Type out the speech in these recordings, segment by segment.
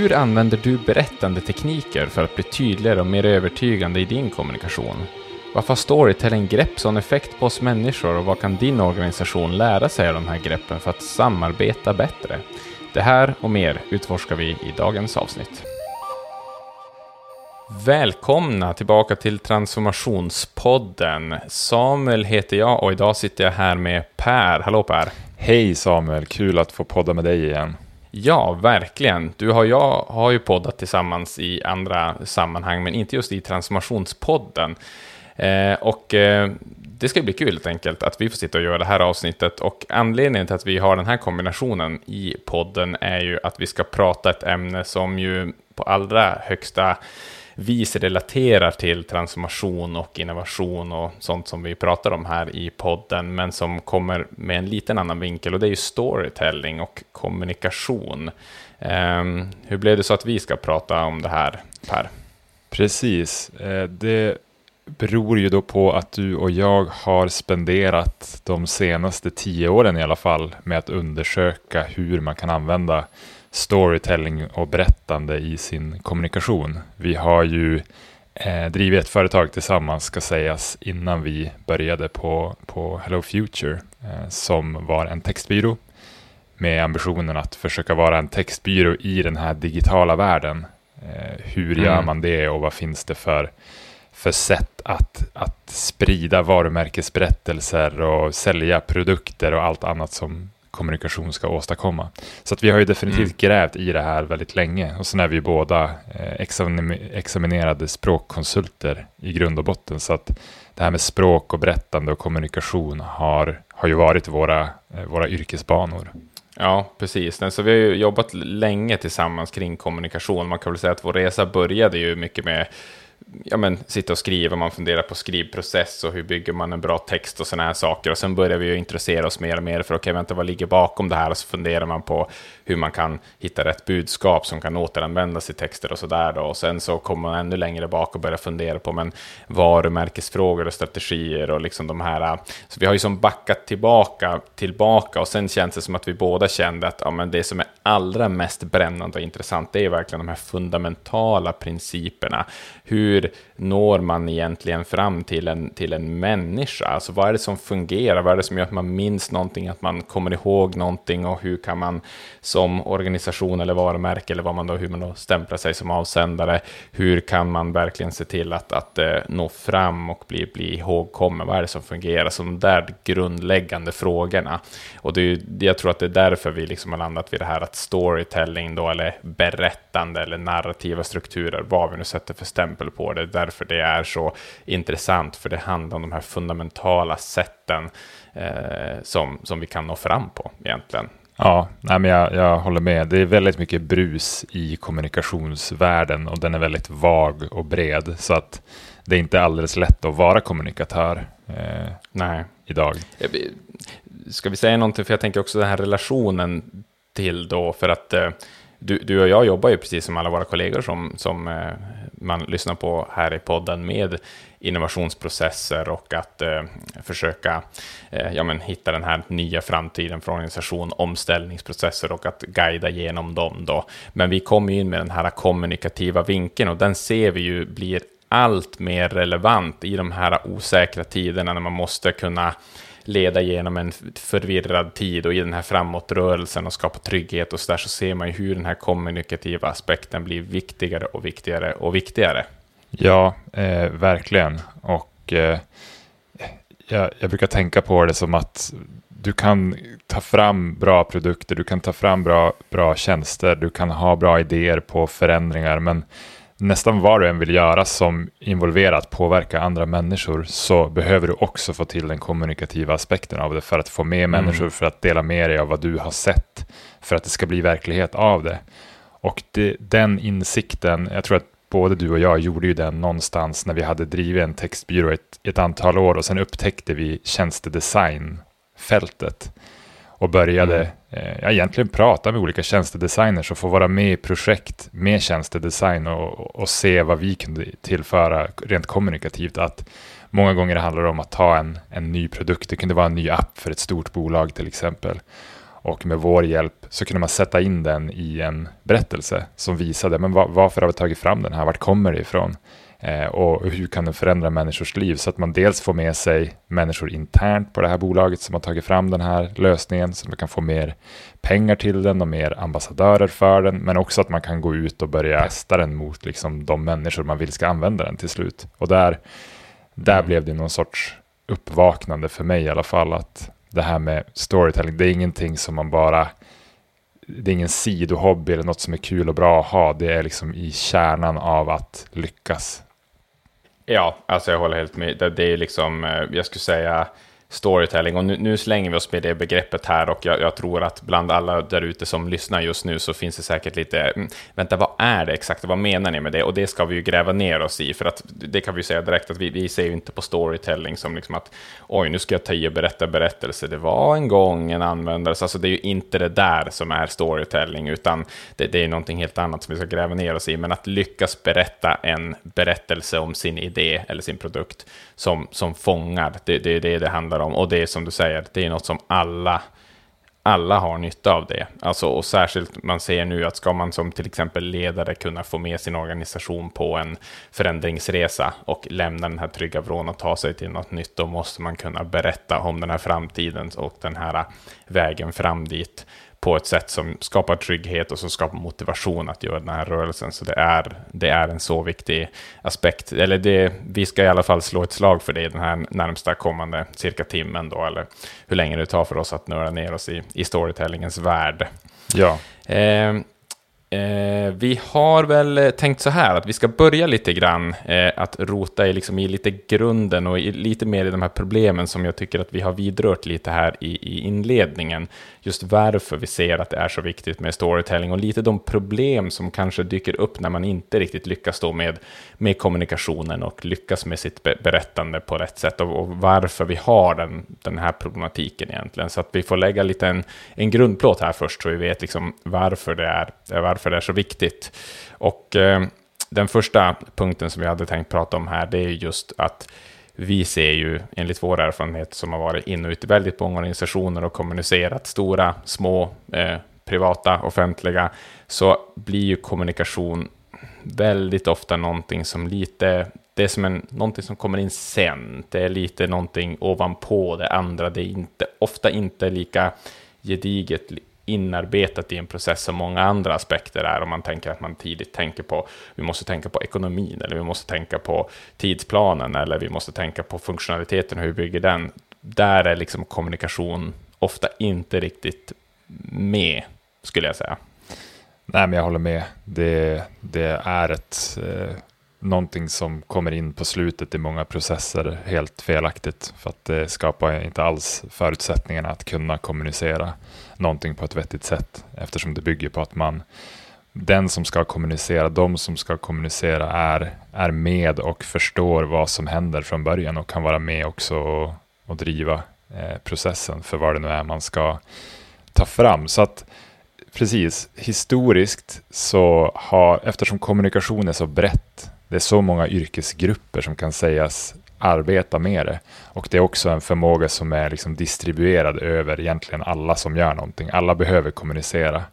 Hur använder du berättande tekniker för att bli tydligare och mer övertygande i din kommunikation? Varför har storytelling grepp sån effekt på oss människor och vad kan din organisation lära sig av de här greppen för att samarbeta bättre? Det här och mer utforskar vi i dagens avsnitt. Välkomna tillbaka till Transformationspodden. Samuel heter jag och idag sitter jag här med Per. Hallå Per! Hej Samuel, kul att få podda med dig igen. Ja, verkligen. Du och jag har ju poddat tillsammans i andra sammanhang, men inte just i Transformationspodden. Eh, och eh, det ska bli kul helt enkelt att vi får sitta och göra det här avsnittet. Och anledningen till att vi har den här kombinationen i podden är ju att vi ska prata ett ämne som ju på allra högsta vis relaterar till transformation och innovation och sånt som vi pratar om här i podden, men som kommer med en liten annan vinkel och det är ju storytelling och kommunikation. Um, hur blev det så att vi ska prata om det här, Per? Precis. Eh, det beror ju då på att du och jag har spenderat de senaste tio åren i alla fall med att undersöka hur man kan använda storytelling och berättande i sin kommunikation. Vi har ju eh, drivit ett företag tillsammans, ska sägas, innan vi började på, på Hello Future, eh, som var en textbyrå med ambitionen att försöka vara en textbyrå i den här digitala världen. Eh, hur gör mm. man det och vad finns det för, för sätt att, att sprida varumärkesberättelser och sälja produkter och allt annat som kommunikation ska åstadkomma. Så att vi har ju definitivt mm. grävt i det här väldigt länge och sen är vi båda eh, examinerade språkkonsulter i grund och botten. Så att det här med språk och berättande och kommunikation har, har ju varit våra, eh, våra yrkesbanor. Ja, precis. Så vi har ju jobbat länge tillsammans kring kommunikation. Man kan väl säga att vår resa började ju mycket med ja, men, sitta och skriva, man funderar på skrivprocess och hur bygger man en bra text och sådana här saker. Och sen börjar vi ju intressera oss mer och mer för, okej, okay, vänta, vad ligger bakom det här? Och så funderar man på hur man kan hitta rätt budskap som kan återanvändas i texter och sådär. Och sen så kommer man ännu längre bak och börjar fundera på men varumärkesfrågor och strategier och liksom de här. Äh, så vi har ju som backat tillbaka, tillbaka och sen känns det som att vi båda kände att ja, men det som är allra mest brännande och intressant, det är verkligen de här fundamentala principerna. Hur når man egentligen fram till en, till en människa? Alltså vad är det som fungerar? Vad är det som gör att man minns någonting, att man kommer ihåg någonting och hur kan man som organisation eller varumärke eller vad man då, hur man då stämplar sig som avsändare, hur kan man verkligen se till att, att eh, nå fram och bli, bli ihågkommen? Vad är det som fungerar? Så de där grundläggande frågorna. Och det är, jag tror att det är därför vi liksom har landat vid det här att storytelling då, eller berättande eller narrativa strukturer, vad vi nu sätter för stämpel på det, därför det är så intressant, för det handlar om de här fundamentala sätten eh, som, som vi kan nå fram på egentligen. Ja, nej men jag, jag håller med. Det är väldigt mycket brus i kommunikationsvärlden och den är väldigt vag och bred. Så att det är inte alldeles lätt att vara kommunikatör eh, nej. idag. Ska vi säga någonting, för jag tänker också den här relationen till då, för att eh, du, du och jag jobbar ju precis som alla våra kollegor som, som eh, man lyssnar på här i podden med innovationsprocesser och att eh, försöka eh, ja, men, hitta den här nya framtiden för organisation, omställningsprocesser och att guida genom dem. Då. Men vi kommer in med den här kommunikativa vinkeln och den ser vi ju blir allt mer relevant i de här osäkra tiderna när man måste kunna leda genom en förvirrad tid och i den här framåtrörelsen och skapa trygghet och så där så ser man ju hur den här kommunikativa aspekten blir viktigare och viktigare och viktigare. Ja, eh, verkligen. Och eh, jag, jag, brukar tänka på det som att du kan ta fram bra produkter, du kan ta fram bra, bra tjänster, du kan ha bra idéer på förändringar, men nästan vad du än vill göra som involverar att påverka andra människor så behöver du också få till den kommunikativa aspekten av det för att få med mm. människor, för att dela med dig av vad du har sett, för att det ska bli verklighet av det. Och det, den insikten, jag tror att både du och jag gjorde ju den någonstans när vi hade drivit en textbyrå ett, ett antal år och sen upptäckte vi tjänstedesignfältet och började mm. eh, egentligen prata med olika tjänstedesigners och få vara med i projekt med tjänstedesign och, och se vad vi kunde tillföra rent kommunikativt. Att många gånger handlar det om att ta en, en ny produkt, det kunde vara en ny app för ett stort bolag till exempel. Och med vår hjälp så kunde man sätta in den i en berättelse som visade, men var, varför har vi tagit fram den här? Vart kommer det ifrån? Eh, och hur kan den förändra människors liv? Så att man dels får med sig människor internt på det här bolaget som har tagit fram den här lösningen, så att man kan få mer pengar till den och mer ambassadörer för den, men också att man kan gå ut och börja testa den mot liksom, de människor man vill ska använda den till slut. Och där, där mm. blev det någon sorts uppvaknande för mig i alla fall, att det här med storytelling, det är ingenting som man bara det är ingen sidohobby eller något som är kul och bra att ha. Det är liksom i kärnan av att lyckas. Ja, alltså jag håller helt med. Det, det är liksom, eh, jag skulle säga, storytelling. Och nu, nu, slänger vi oss med det begreppet här och jag, jag tror att bland alla där ute som lyssnar just nu så finns det säkert lite, mm, vänta, vad är det exakt? Vad menar ni med det? Och det ska vi ju gräva ner oss i, för att det kan vi säga direkt att vi, vi ser ju inte på storytelling som liksom att oj, nu ska jag ta i och berätta berättelse. Det var en gång en användare, så alltså det är ju inte det där som är storytelling, utan det, det är någonting helt annat som vi ska gräva ner oss i. Men att lyckas berätta en berättelse om sin idé eller sin produkt som, som fångar, det, det är det det handlar om. Och det är som du säger, det är något som alla, alla har nytta av det. Alltså, och särskilt man ser nu att ska man som till exempel ledare kunna få med sin organisation på en förändringsresa och lämna den här trygga vrån och ta sig till något nytt, då måste man kunna berätta om den här framtiden och den här vägen fram dit på ett sätt som skapar trygghet och som skapar motivation att göra den här rörelsen. Så det är, det är en så viktig aspekt. Eller det, vi ska i alla fall slå ett slag för det den här närmsta kommande cirka timmen då, eller hur länge det tar för oss att nörda ner oss i, i storytellingens värld. Ja. Eh, Eh, vi har väl tänkt så här att vi ska börja lite grann eh, att rota i, liksom, i lite grunden och i, lite mer i de här problemen som jag tycker att vi har vidrört lite här i, i inledningen. Just varför vi ser att det är så viktigt med storytelling och lite de problem som kanske dyker upp när man inte riktigt lyckas då med, med kommunikationen och lyckas med sitt berättande på rätt sätt och, och varför vi har den, den här problematiken egentligen. Så att vi får lägga lite en, en grundplåt här först så vi vet liksom varför det är, varför det är så viktigt. Och eh, den första punkten som vi hade tänkt prata om här, det är just att vi ser ju, enligt vår erfarenhet som har varit in och ut i väldigt många organisationer och kommunicerat, stora, små, eh, privata, offentliga, så blir ju kommunikation väldigt ofta någonting som lite, det är som en, någonting som kommer in sen, det är lite någonting ovanpå det andra, det är inte, ofta inte lika gediget, inarbetat i en process som många andra aspekter är, om man tänker att man tidigt tänker på, vi måste tänka på ekonomin, eller vi måste tänka på tidsplanen, eller vi måste tänka på funktionaliteten, hur vi bygger den. Där är liksom kommunikation ofta inte riktigt med, skulle jag säga. Nej, men jag håller med. Det, det är ett eh, någonting som kommer in på slutet i många processer helt felaktigt för att det skapar inte alls förutsättningarna att kunna kommunicera någonting på ett vettigt sätt eftersom det bygger på att man den som ska kommunicera, de som ska kommunicera är, är med och förstår vad som händer från början och kan vara med också och, och driva eh, processen för vad det nu är man ska ta fram. Så att precis, historiskt så har, eftersom kommunikation är så brett det är så många yrkesgrupper som kan sägas arbeta med det. Och det är också en förmåga som är liksom distribuerad över egentligen alla som gör någonting. Alla behöver kommunicera.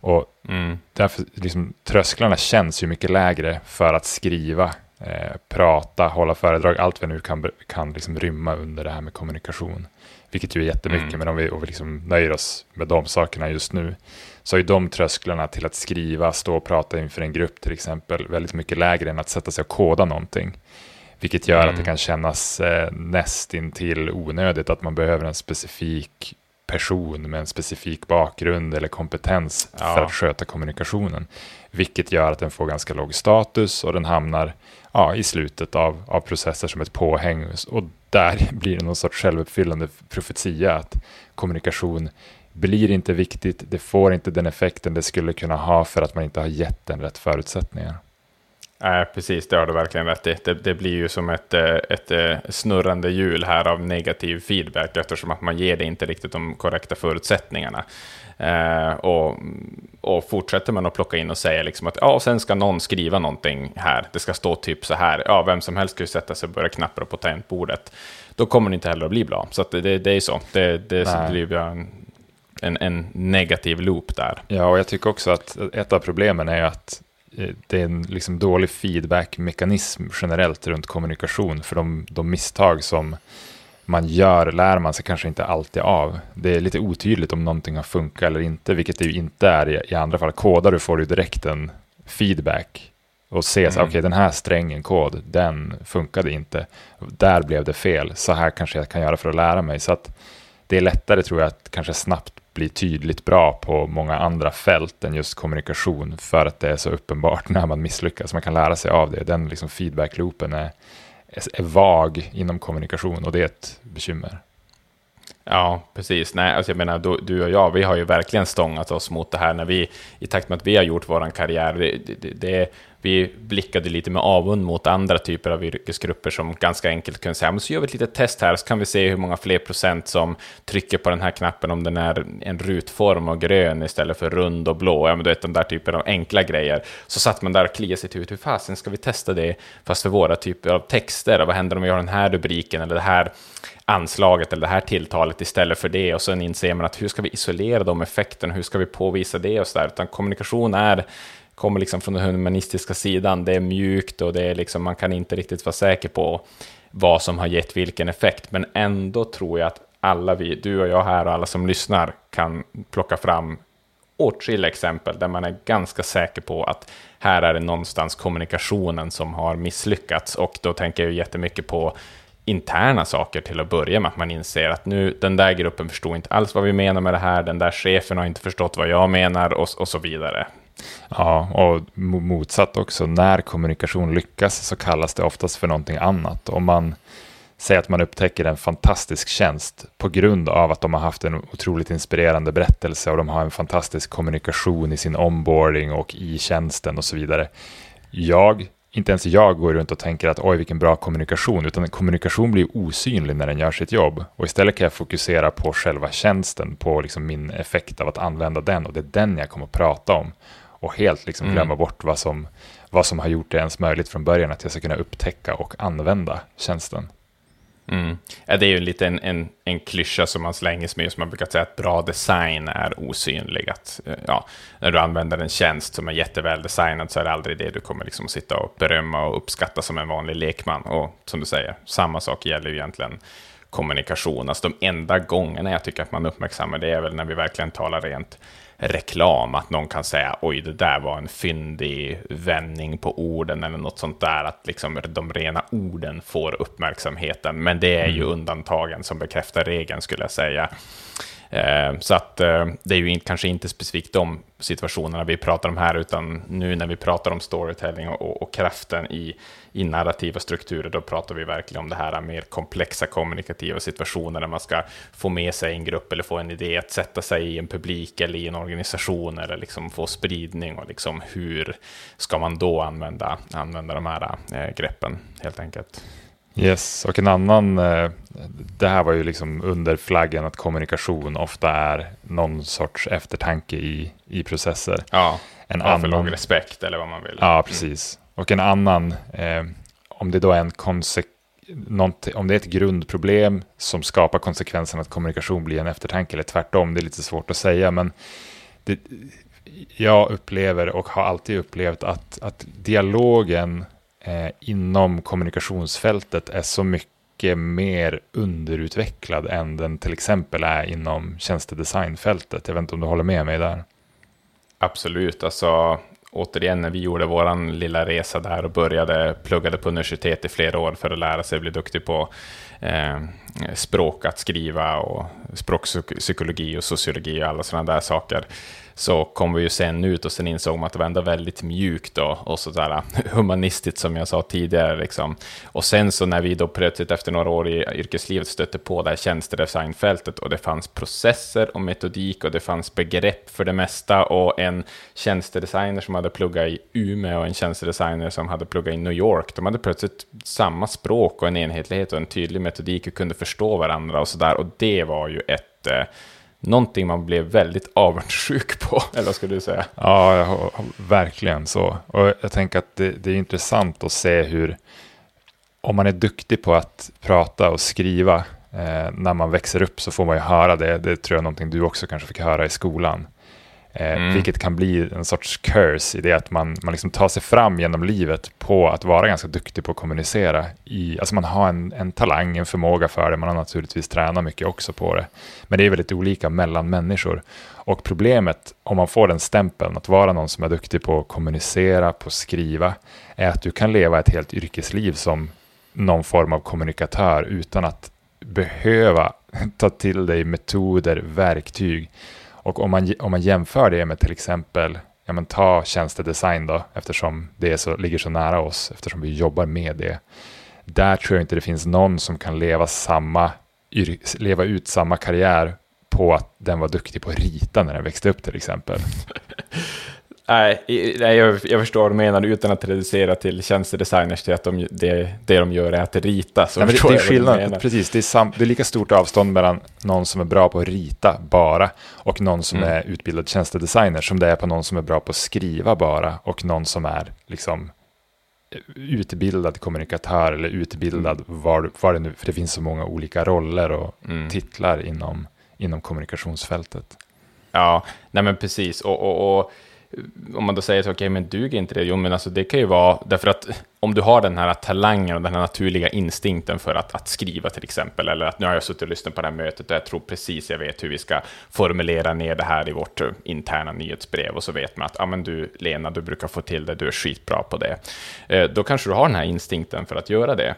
Och mm. därför, liksom, trösklarna känns ju mycket lägre för att skriva, eh, prata, hålla föredrag, allt vi nu kan, kan liksom rymma under det här med kommunikation. Vilket ju är jättemycket, mm. men om vi, om vi liksom nöjer oss med de sakerna just nu, så är de trösklarna till att skriva, stå och prata inför en grupp till exempel, väldigt mycket lägre än att sätta sig och koda någonting. Vilket gör mm. att det mm. kan kännas eh, nästintill onödigt att man behöver en specifik person med en specifik bakgrund eller kompetens ja. för att sköta kommunikationen. Vilket gör att den får ganska låg status och den hamnar ja, i slutet av, av processer som ett påhäng. Och där blir det någon sorts självuppfyllande profetia att kommunikation blir inte viktigt, det får inte den effekten det skulle kunna ha för att man inte har gett den rätt förutsättningar. Nej, precis, det har du verkligen rätt i. Det, det, blir ju som ett, eh, ett eh, snurrande hjul här av negativ feedback eftersom att man ger det inte riktigt de korrekta förutsättningarna. Eh, och, och fortsätter man att plocka in och säga liksom att ja, sen ska någon skriva någonting här, det ska stå typ så här, ja, vem som helst ska ju sätta sig och börja knappra på tangentbordet. Då kommer det inte heller att bli bra. Så det, det är så, det, det blir en en, en negativ loop där. Ja, och jag tycker också att ett av problemen är att det är en liksom dålig feedback-mekanism generellt runt kommunikation, för de, de misstag som man gör lär man sig kanske inte alltid av. Det är lite otydligt om någonting har funkat eller inte, vilket det ju inte är i, i andra fall. Kodar du får du direkt en feedback och se, mm. okej okay, den här strängen kod, den funkade inte. Där blev det fel, så här kanske jag kan göra för att lära mig. Så att det är lättare tror jag att kanske snabbt bli tydligt bra på många andra fält än just kommunikation för att det är så uppenbart när man misslyckas. Man kan lära sig av det. Den liksom feedback-loopen är, är vag inom kommunikation och det är ett bekymmer. Ja, precis. Nej, alltså jag menar, du, du, och jag, vi har ju verkligen stångat oss mot det här när vi, i takt med att vi har gjort vår karriär. Det, det, det, vi blickade lite med avund mot andra typer av yrkesgrupper som ganska enkelt kunde säga, men så gör vi ett litet test här, så kan vi se hur många fler procent som trycker på den här knappen om den är en rutform och grön istället för rund och blå. Ja, men du vet, de där typerna av enkla grejer. Så satt man där och kliade sig ut, hur fasen ska vi testa det, fast för våra typer av texter? Vad händer om vi har den här rubriken eller det här anslaget eller det här tilltalet istället för det och sen inser man att hur ska vi isolera de effekterna, hur ska vi påvisa det och så där, utan kommunikation är kommer liksom från den humanistiska sidan, det är mjukt och det är liksom, man kan inte riktigt vara säker på vad som har gett vilken effekt, men ändå tror jag att alla vi, du och jag här och alla som lyssnar, kan plocka fram åtskilliga exempel där man är ganska säker på att här är det någonstans kommunikationen som har misslyckats. Och då tänker jag jättemycket på interna saker till att börja med, att man inser att nu, den där gruppen förstod inte alls vad vi menar med det här, den där chefen har inte förstått vad jag menar och, och så vidare. Ja, och motsatt också, när kommunikation lyckas så kallas det oftast för någonting annat. Om man säger att man upptäcker en fantastisk tjänst på grund av att de har haft en otroligt inspirerande berättelse och de har en fantastisk kommunikation i sin onboarding och i tjänsten och så vidare. Jag inte ens jag går runt och tänker att oj vilken bra kommunikation, utan kommunikation blir osynlig när den gör sitt jobb. Och istället kan jag fokusera på själva tjänsten, på liksom min effekt av att använda den och det är den jag kommer att prata om. Och helt liksom mm. glömma bort vad som, vad som har gjort det ens möjligt från början, att jag ska kunna upptäcka och använda tjänsten. Mm. Ja, det är ju lite en, en, en klyscha som man slänger med, som man brukar säga att bra design är osynlig. Att, eh, ja, när du använder en tjänst som är jätteväl designad så är det aldrig det du kommer liksom sitta och berömma och uppskatta som en vanlig lekman. Och som du säger, samma sak gäller ju egentligen kommunikation. Alltså de enda gångerna jag tycker att man uppmärksammar det är väl när vi verkligen talar rent reklam, att någon kan säga oj, det där var en fyndig vändning på orden eller något sånt där, att liksom de rena orden får uppmärksamheten. Men det är ju mm. undantagen som bekräftar regeln, skulle jag säga. Eh, så att eh, det är ju kanske inte specifikt de situationerna vi pratar om här, utan nu när vi pratar om storytelling och, och kraften i, i narrativa strukturer, då pratar vi verkligen om det här mer komplexa kommunikativa situationer, där man ska få med sig en grupp eller få en idé att sätta sig i en publik eller i en organisation, eller liksom få spridning, och liksom hur ska man då använda, använda de här eh, greppen, helt enkelt. Yes, och en annan, eh, det här var ju liksom under flaggen att kommunikation ofta är någon sorts eftertanke i, i processer. Ja, en ja, för låg respekt eller vad man vill. Ja, precis. Och en annan, eh, om det då är en konsek om det är ett grundproblem som skapar konsekvensen att kommunikation blir en eftertanke eller tvärtom, det är lite svårt att säga, men det, jag upplever och har alltid upplevt att, att dialogen eh, inom kommunikationsfältet är så mycket mer underutvecklad än den till exempel är inom tjänstedesignfältet. Jag vet inte om du håller med mig där? Absolut, alltså återigen när vi gjorde vår lilla resa där och började pluggade på universitet i flera år för att lära sig bli duktig på eh, språk, att skriva och språkpsykologi och sociologi och alla sådana där saker så kom vi ju sen ut och sen insåg man att det var ändå väldigt mjukt och, och sådär humanistiskt som jag sa tidigare. Liksom. Och sen så när vi då plötsligt efter några år i yrkeslivet stötte på det här tjänstedesignfältet och det fanns processer och metodik och det fanns begrepp för det mesta och en tjänstedesigner som hade pluggat i Umeå och en tjänstedesigner som hade pluggat i New York, de hade plötsligt samma språk och en enhetlighet och en tydlig metodik och kunde förstå varandra och sådär. Och det var ju ett eh, någonting man blev väldigt avundsjuk på, eller vad skulle du säga? Ja, verkligen så. Och jag tänker att det, det, är intressant att se hur, om man är duktig på att prata och skriva Eh, när man växer upp så får man ju höra det. Det tror jag är någonting du också kanske fick höra i skolan. Eh, mm. Vilket kan bli en sorts curse i det att man, man liksom tar sig fram genom livet på att vara ganska duktig på att kommunicera. I, alltså man har en, en talang, en förmåga för det, man har naturligtvis tränat mycket också på det. Men det är väldigt olika mellan människor. Och problemet om man får den stämpeln att vara någon som är duktig på att kommunicera, på att skriva, är att du kan leva ett helt yrkesliv som någon form av kommunikatör utan att behöva ta till dig metoder, verktyg och om man, om man jämför det med till exempel, ja men ta tjänstedesign då, eftersom det så, ligger så nära oss, eftersom vi jobbar med det. Där tror jag inte det finns någon som kan leva, samma, leva ut samma karriär på att den var duktig på att rita när den växte upp till exempel. Nej, jag, jag förstår vad du menar utan att reducera till tjänstedesigners till att de, det, det de gör är att rita. Så Nej, det, det, är skillnad, precis. Det är, sam, det är lika stort avstånd mellan någon som är bra på att rita bara och någon som mm. är utbildad tjänstedesigner som det är på någon som är bra på att skriva bara och någon som är liksom utbildad kommunikatör eller utbildad mm. var, var det nu, för det finns så många olika roller och mm. titlar inom, inom kommunikationsfältet. Ja, nej men precis. och, och, och om man då säger så, okej, okay, men duger inte det? Jo, men alltså det kan ju vara, därför att om du har den här talangen och den här naturliga instinkten för att, att skriva till exempel, eller att nu har jag suttit och lyssnat på det här mötet och jag tror precis jag vet hur vi ska formulera ner det här i vårt eh, interna nyhetsbrev och så vet man att, ja men du Lena, du brukar få till det, du är skitbra på det. Eh, då kanske du har den här instinkten för att göra det.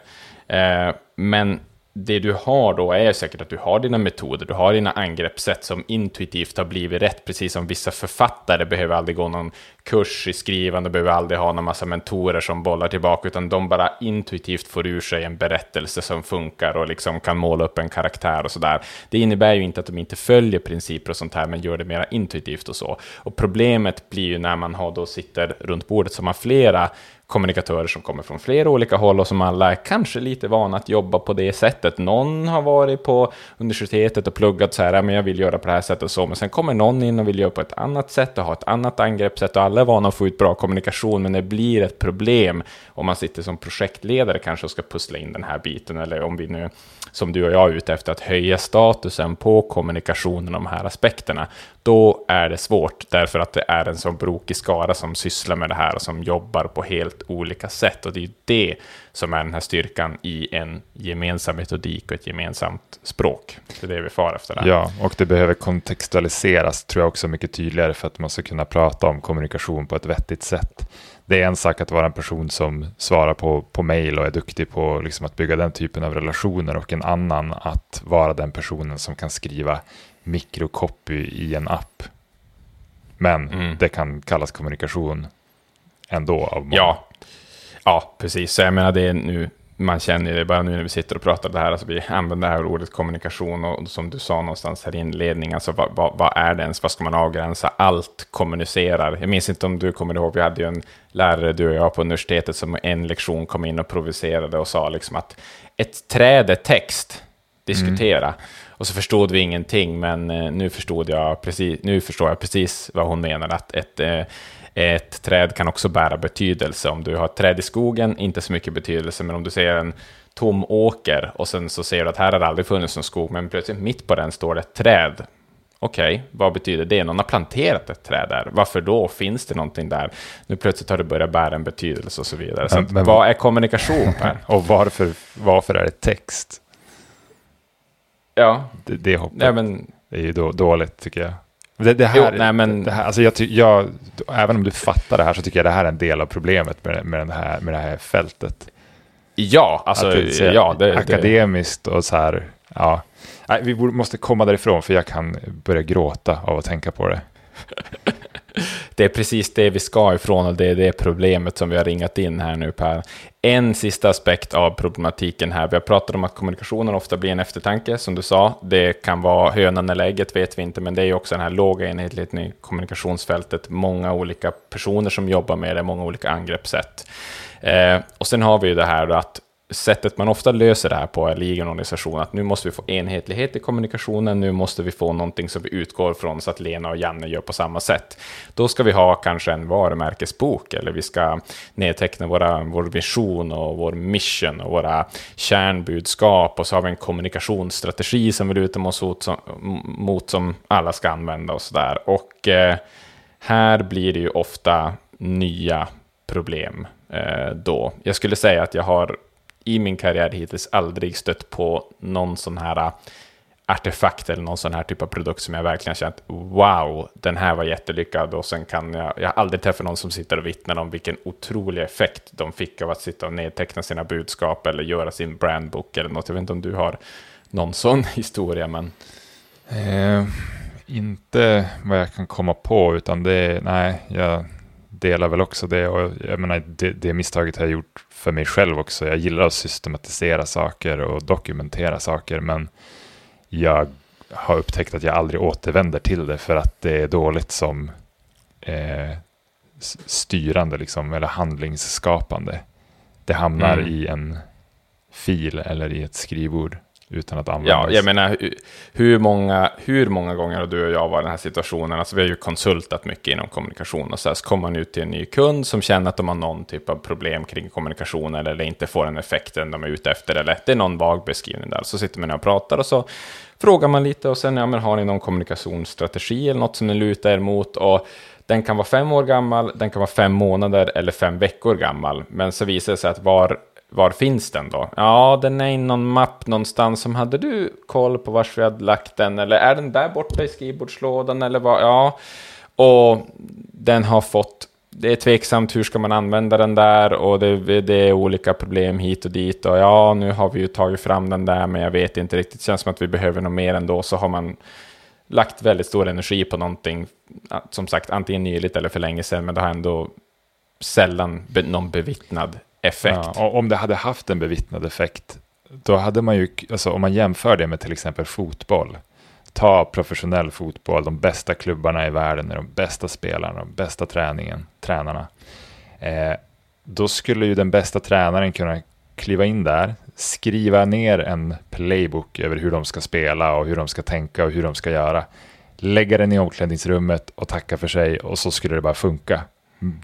Eh, men det du har då är säkert att du har dina metoder, du har dina angreppssätt som intuitivt har blivit rätt, precis som vissa författare behöver aldrig gå någon kurs i skrivande, behöver aldrig ha någon massa mentorer som bollar tillbaka, utan de bara intuitivt får ur sig en berättelse som funkar och liksom kan måla upp en karaktär och sådär. Det innebär ju inte att de inte följer principer och sånt här, men gör det mera intuitivt och så. Och problemet blir ju när man har då sitter runt bordet som har flera kommunikatörer som kommer från flera olika håll och som alla är kanske lite vana att jobba på det sättet. Någon har varit på universitetet och pluggat så här, men jag vill göra på det här sättet och så, men sen kommer någon in och vill göra på ett annat sätt och ha ett annat angreppssätt och alla är vana att få ut bra kommunikation, men det blir ett problem om man sitter som projektledare kanske och ska pussla in den här biten, eller om vi nu, som du och jag är ute efter, att höja statusen på kommunikationen, de här aspekterna, då är det svårt, därför att det är en så brokig skara som sysslar med det här och som jobbar på helt olika sätt. Och det är det som är den här styrkan i en gemensam metodik och ett gemensamt språk. Det är det vi far efter. Där. Ja, och det behöver kontextualiseras tror jag också mycket tydligare för att man ska kunna prata om kommunikation på ett vettigt sätt. Det är en sak att vara en person som svarar på, på mail och är duktig på liksom att bygga den typen av relationer och en annan att vara den personen som kan skriva mikrocopy i en app. Men mm. det kan kallas kommunikation ändå av många. Ja, ja precis. Så jag menar, det är nu, man känner det bara nu när vi sitter och pratar det här, alltså vi använder det här ordet kommunikation och som du sa någonstans här i inledningen, alltså vad, vad, vad, är det ens, vad ska man avgränsa? Allt kommunicerar. Jag minns inte om du kommer ihåg, vi hade ju en lärare, du och jag på universitetet, som en lektion kom in och provocerade och sa liksom att ett träd är text, diskutera. Mm. Och så förstod vi ingenting, men eh, nu, förstod jag precis, nu förstår jag precis vad hon menar, att ett, eh, ett träd kan också bära betydelse. Om du har ett träd i skogen, inte så mycket betydelse, men om du ser en tom åker och sen så ser du att här har det aldrig funnits någon skog, men plötsligt mitt på den står det ett träd. Okej, okay, vad betyder det? Någon har planterat ett träd där. Varför då? Finns det någonting där? Nu plötsligt har det börjat bära en betydelse och så vidare. Så men, vad är kommunikation, Per? och varför, varför är det text? Ja. Det, det hoppet nej, men... det är ju då, dåligt tycker jag. Det, det här, jo, nej, men... det här, alltså jag, jag, även om du fattar det här så tycker jag det här är en del av problemet med, med, den här, med det här fältet. Ja, alltså det, ja, det, akademiskt och så här, ja. Nej, vi måste komma därifrån för jag kan börja gråta av att tänka på det. det är precis det vi ska ifrån och det är det problemet som vi har ringat in här nu Per. En sista aspekt av problematiken här. Vi har pratat om att kommunikationen ofta blir en eftertanke, som du sa. Det kan vara hönan eller ägget, vet vi inte, men det är också den här låga enhetligheten i kommunikationsfältet. Många olika personer som jobbar med det, många olika angreppssätt. Eh, och sen har vi ju det här att sättet man ofta löser det här på är i en organisation, att nu måste vi få enhetlighet i kommunikationen, nu måste vi få någonting som vi utgår från så att Lena och Janne gör på samma sätt. Då ska vi ha kanske en varumärkesbok, eller vi ska nedteckna våra, vår vision och vår mission och våra kärnbudskap, och så har vi en kommunikationsstrategi som vi lutar oss mot som, mot som alla ska använda och sådär. Och eh, här blir det ju ofta nya problem eh, då. Jag skulle säga att jag har i min karriär hittills aldrig stött på någon sån här äh, artefakt eller någon sån här typ av produkt som jag verkligen känt wow, den här var jättelyckad och sen kan jag, jag har aldrig träffat någon som sitter och vittnar om vilken otrolig effekt de fick av att sitta och nedteckna sina budskap eller göra sin brandbok eller något. Jag vet inte om du har någon sån historia, men... Eh, inte vad jag kan komma på, utan det, är. nej, jag delar väl också det och jag menar, det, det misstaget har jag gjort för mig själv också. Jag gillar att systematisera saker och dokumentera saker, men jag har upptäckt att jag aldrig återvänder till det för att det är dåligt som eh, styrande liksom, eller handlingsskapande. Det hamnar mm. i en fil eller i ett skrivbord utan att använda Ja, jag menar, hur många, hur många gånger har du och jag varit i den här situationen? Alltså, vi har ju konsultat mycket inom kommunikation och så, här, så kommer man ut till en ny kund som känner att de har någon typ av problem kring kommunikation eller inte får den effekten de är ute efter, eller det är någon vag beskrivning där. Så sitter man och pratar och så frågar man lite och sen, ja, men har ni någon kommunikationsstrategi eller något som ni lutar er mot? Och den kan vara fem år gammal, den kan vara fem månader eller fem veckor gammal. Men så visar det sig att var var finns den då? Ja, den är i någon mapp någonstans. Som hade du koll på var vi hade lagt den? Eller är den där borta i skrivbordslådan? Eller vad? Ja, och den har fått det är tveksamt hur ska man använda den där och det, det, är olika problem hit och dit och ja, nu har vi ju tagit fram den där, men jag vet inte riktigt. Det känns som att vi behöver något mer ändå, så har man lagt väldigt stor energi på någonting, som sagt, antingen nyligt eller för länge sedan, men det har ändå sällan be, någon bevittnad effekt. Ja, och om det hade haft en bevittnad effekt, då hade man ju, alltså om man jämför det med till exempel fotboll, ta professionell fotboll, de bästa klubbarna i världen, de bästa spelarna, de bästa träningen, tränarna. Eh, då skulle ju den bästa tränaren kunna kliva in där, skriva ner en playbook över hur de ska spela och hur de ska tänka och hur de ska göra. Lägga den i omklädningsrummet och tacka för sig och så skulle det bara funka.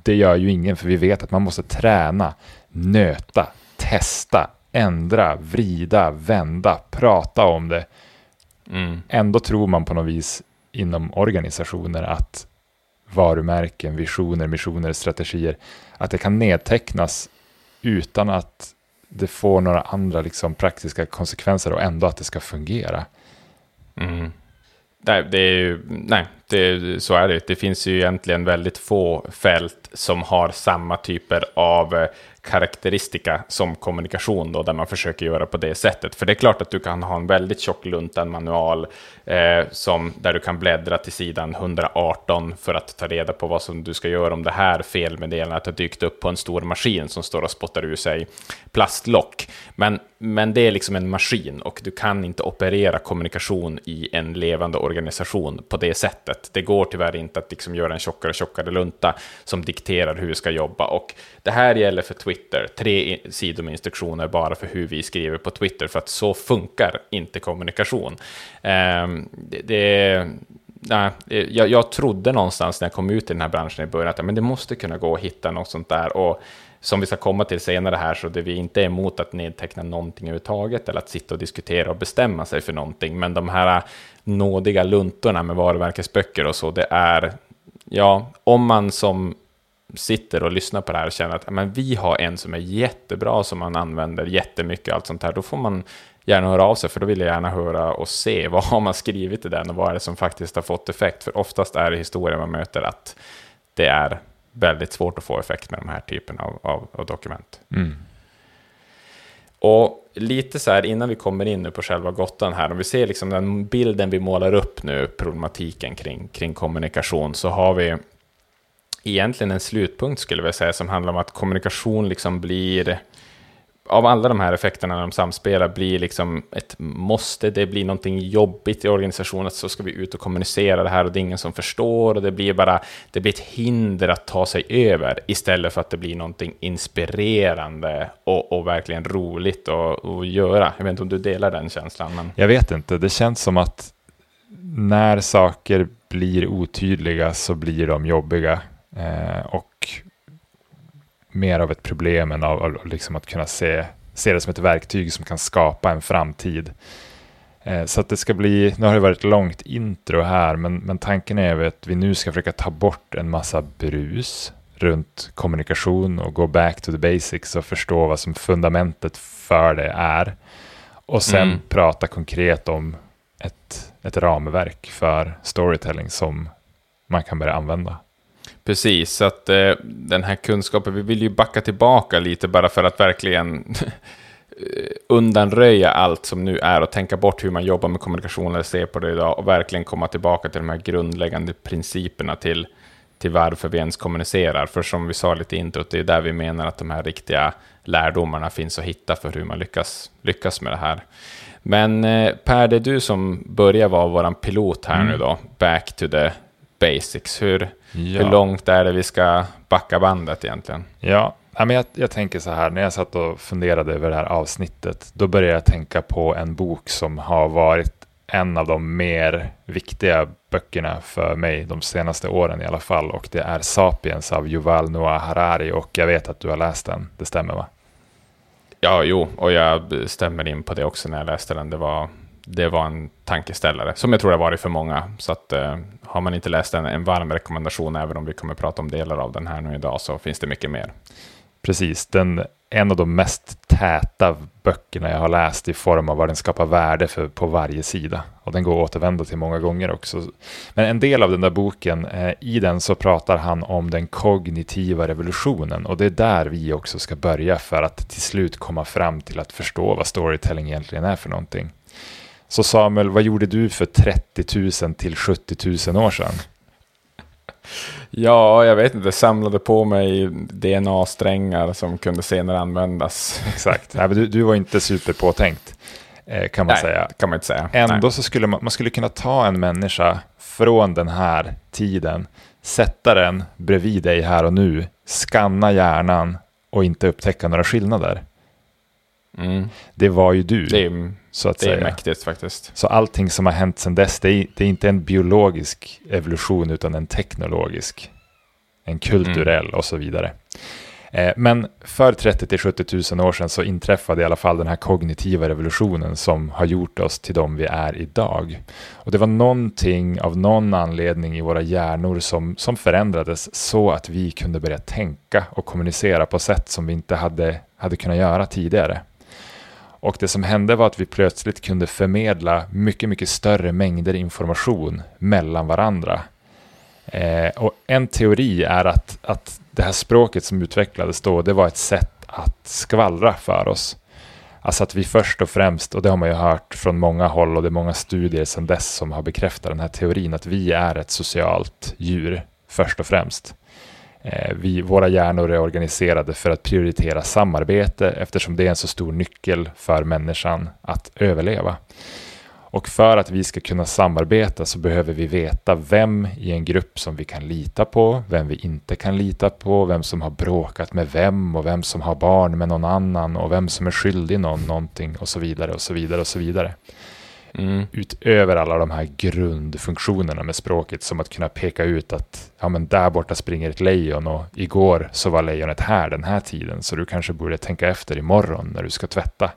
Det gör ju ingen för vi vet att man måste träna nöta, testa, ändra, vrida, vända, prata om det. Mm. Ändå tror man på något vis inom organisationer att varumärken, visioner, missioner, strategier, att det kan nedtecknas utan att det får några andra liksom, praktiska konsekvenser och ändå att det ska fungera. Mm. Nej, det är ju, nej det, så är det. Det finns ju egentligen väldigt få fält som har samma typer av eh, karaktäristika som kommunikation då, där man försöker göra på det sättet. För det är klart att du kan ha en väldigt tjock luntan manual eh, som, där du kan bläddra till sidan 118 för att ta reda på vad som du ska göra om det här felmeddelandet har dykt upp på en stor maskin som står och spottar ur sig plastlock. Men, men det är liksom en maskin och du kan inte operera kommunikation i en levande organisation på det sättet. Det går tyvärr inte att liksom göra en tjockare och tjockare lunta som dikterar hur vi ska jobba. Och det här gäller för Twitter, tre sidor med instruktioner bara för hur vi skriver på Twitter, för att så funkar inte kommunikation. Um, det, det nej, jag, jag trodde någonstans när jag kom ut i den här branschen i början att men det måste kunna gå att hitta något sånt där. Och som vi ska komma till senare här, så det vi inte är emot att nedteckna någonting överhuvudtaget, eller att sitta och diskutera och bestämma sig för någonting. Men de här nådiga luntorna med varumärkesböcker och så, det är, ja, om man som sitter och lyssnar på det här och känner att men vi har en som är jättebra, som man använder jättemycket, allt sånt här, då får man gärna höra av sig, för då vill jag gärna höra och se vad har man skrivit i den och vad är det som faktiskt har fått effekt. För oftast är det historien man möter att det är väldigt svårt att få effekt med de här typen av, av, av dokument. Mm. Och lite så här innan vi kommer in nu på själva Gotland här, om vi ser liksom den bilden vi målar upp nu, problematiken kring, kring kommunikation, så har vi egentligen en slutpunkt skulle vi säga, som handlar om att kommunikation liksom blir av alla de här effekterna när de samspelar blir liksom ett måste, det blir någonting jobbigt i organisationen, så ska vi ut och kommunicera det här och det är ingen som förstår och det blir bara, det blir ett hinder att ta sig över istället för att det blir någonting inspirerande och, och verkligen roligt att, att göra. Jag vet inte om du delar den känslan? Men... Jag vet inte, det känns som att när saker blir otydliga så blir de jobbiga. Eh, och mer av ett problem än av, av liksom att kunna se, se det som ett verktyg som kan skapa en framtid. Eh, så att det ska bli, nu har det varit långt intro här, men, men tanken är att vi nu ska försöka ta bort en massa brus runt kommunikation och gå back to the basics och förstå vad som fundamentet för det är. Och sen mm. prata konkret om ett, ett ramverk för storytelling som man kan börja använda. Precis, så att eh, den här kunskapen, vi vill ju backa tillbaka lite bara för att verkligen undanröja allt som nu är och tänka bort hur man jobbar med kommunikation eller ser på det idag och verkligen komma tillbaka till de här grundläggande principerna till, till varför vi ens kommunicerar. För som vi sa lite i introt, det är där vi menar att de här riktiga lärdomarna finns att hitta för hur man lyckas, lyckas med det här. Men eh, Per, det är du som börjar vara vår pilot här mm. nu då, back to the basics. Hur, ja. hur långt är det vi ska backa bandet egentligen? Ja, men jag, jag tänker så här, när jag satt och funderade över det här avsnittet, då började jag tänka på en bok som har varit en av de mer viktiga böckerna för mig de senaste åren i alla fall och det är Sapiens av Yuval Noah Harari och jag vet att du har läst den, det stämmer va? Ja, jo, och jag stämmer in på det också när jag läste den. Det var, det var en tankeställare, som jag tror det har varit för många. Så att, eh, har man inte läst den, en varm rekommendation, även om vi kommer prata om delar av den här nu idag, så finns det mycket mer. Precis, den, en av de mest täta böckerna jag har läst i form av vad den skapar värde för, på varje sida. Och den går att återvända till många gånger också. Men en del av den där boken, eh, i den så pratar han om den kognitiva revolutionen. Och det är där vi också ska börja för att till slut komma fram till att förstå vad storytelling egentligen är för någonting. Så Samuel, vad gjorde du för 30 000 till 70 000 år sedan? Ja, jag vet inte, samlade på mig DNA-strängar som kunde senare användas. Exakt, Nej, du, du var inte superpåtänkt eh, kan man Nej, säga. kan man inte säga. Ändå Nej. så skulle man, man skulle kunna ta en människa från den här tiden, sätta den bredvid dig här och nu, skanna hjärnan och inte upptäcka några skillnader. Mm. Det var ju du. Det så att det säga. är mäktigt faktiskt. Så allting som har hänt sedan dess, det är, det är inte en biologisk evolution utan en teknologisk. En kulturell mm. och så vidare. Eh, men för 30 till 70 000 år sedan så inträffade i alla fall den här kognitiva revolutionen som har gjort oss till de vi är idag. Och det var någonting av någon anledning i våra hjärnor som, som förändrades så att vi kunde börja tänka och kommunicera på sätt som vi inte hade, hade kunnat göra tidigare. Och det som hände var att vi plötsligt kunde förmedla mycket, mycket större mängder information mellan varandra. Eh, och en teori är att, att det här språket som utvecklades då, det var ett sätt att skvallra för oss. Alltså att vi först och främst, och det har man ju hört från många håll och det är många studier sedan dess som har bekräftat den här teorin, att vi är ett socialt djur först och främst. Eh, vi, våra hjärnor är organiserade för att prioritera samarbete eftersom det är en så stor nyckel för människan att överleva. Och för att vi ska kunna samarbeta så behöver vi veta vem i en grupp som vi kan lita på, vem vi inte kan lita på, vem som har bråkat med vem och vem som har barn med någon annan och vem som är skyldig någon någonting och så vidare och så vidare och så vidare. Mm. Utöver alla de här grundfunktionerna med språket som att kunna peka ut att ja, men där borta springer ett lejon och igår så var lejonet här den här tiden så du kanske borde tänka efter imorgon när du ska tvätta.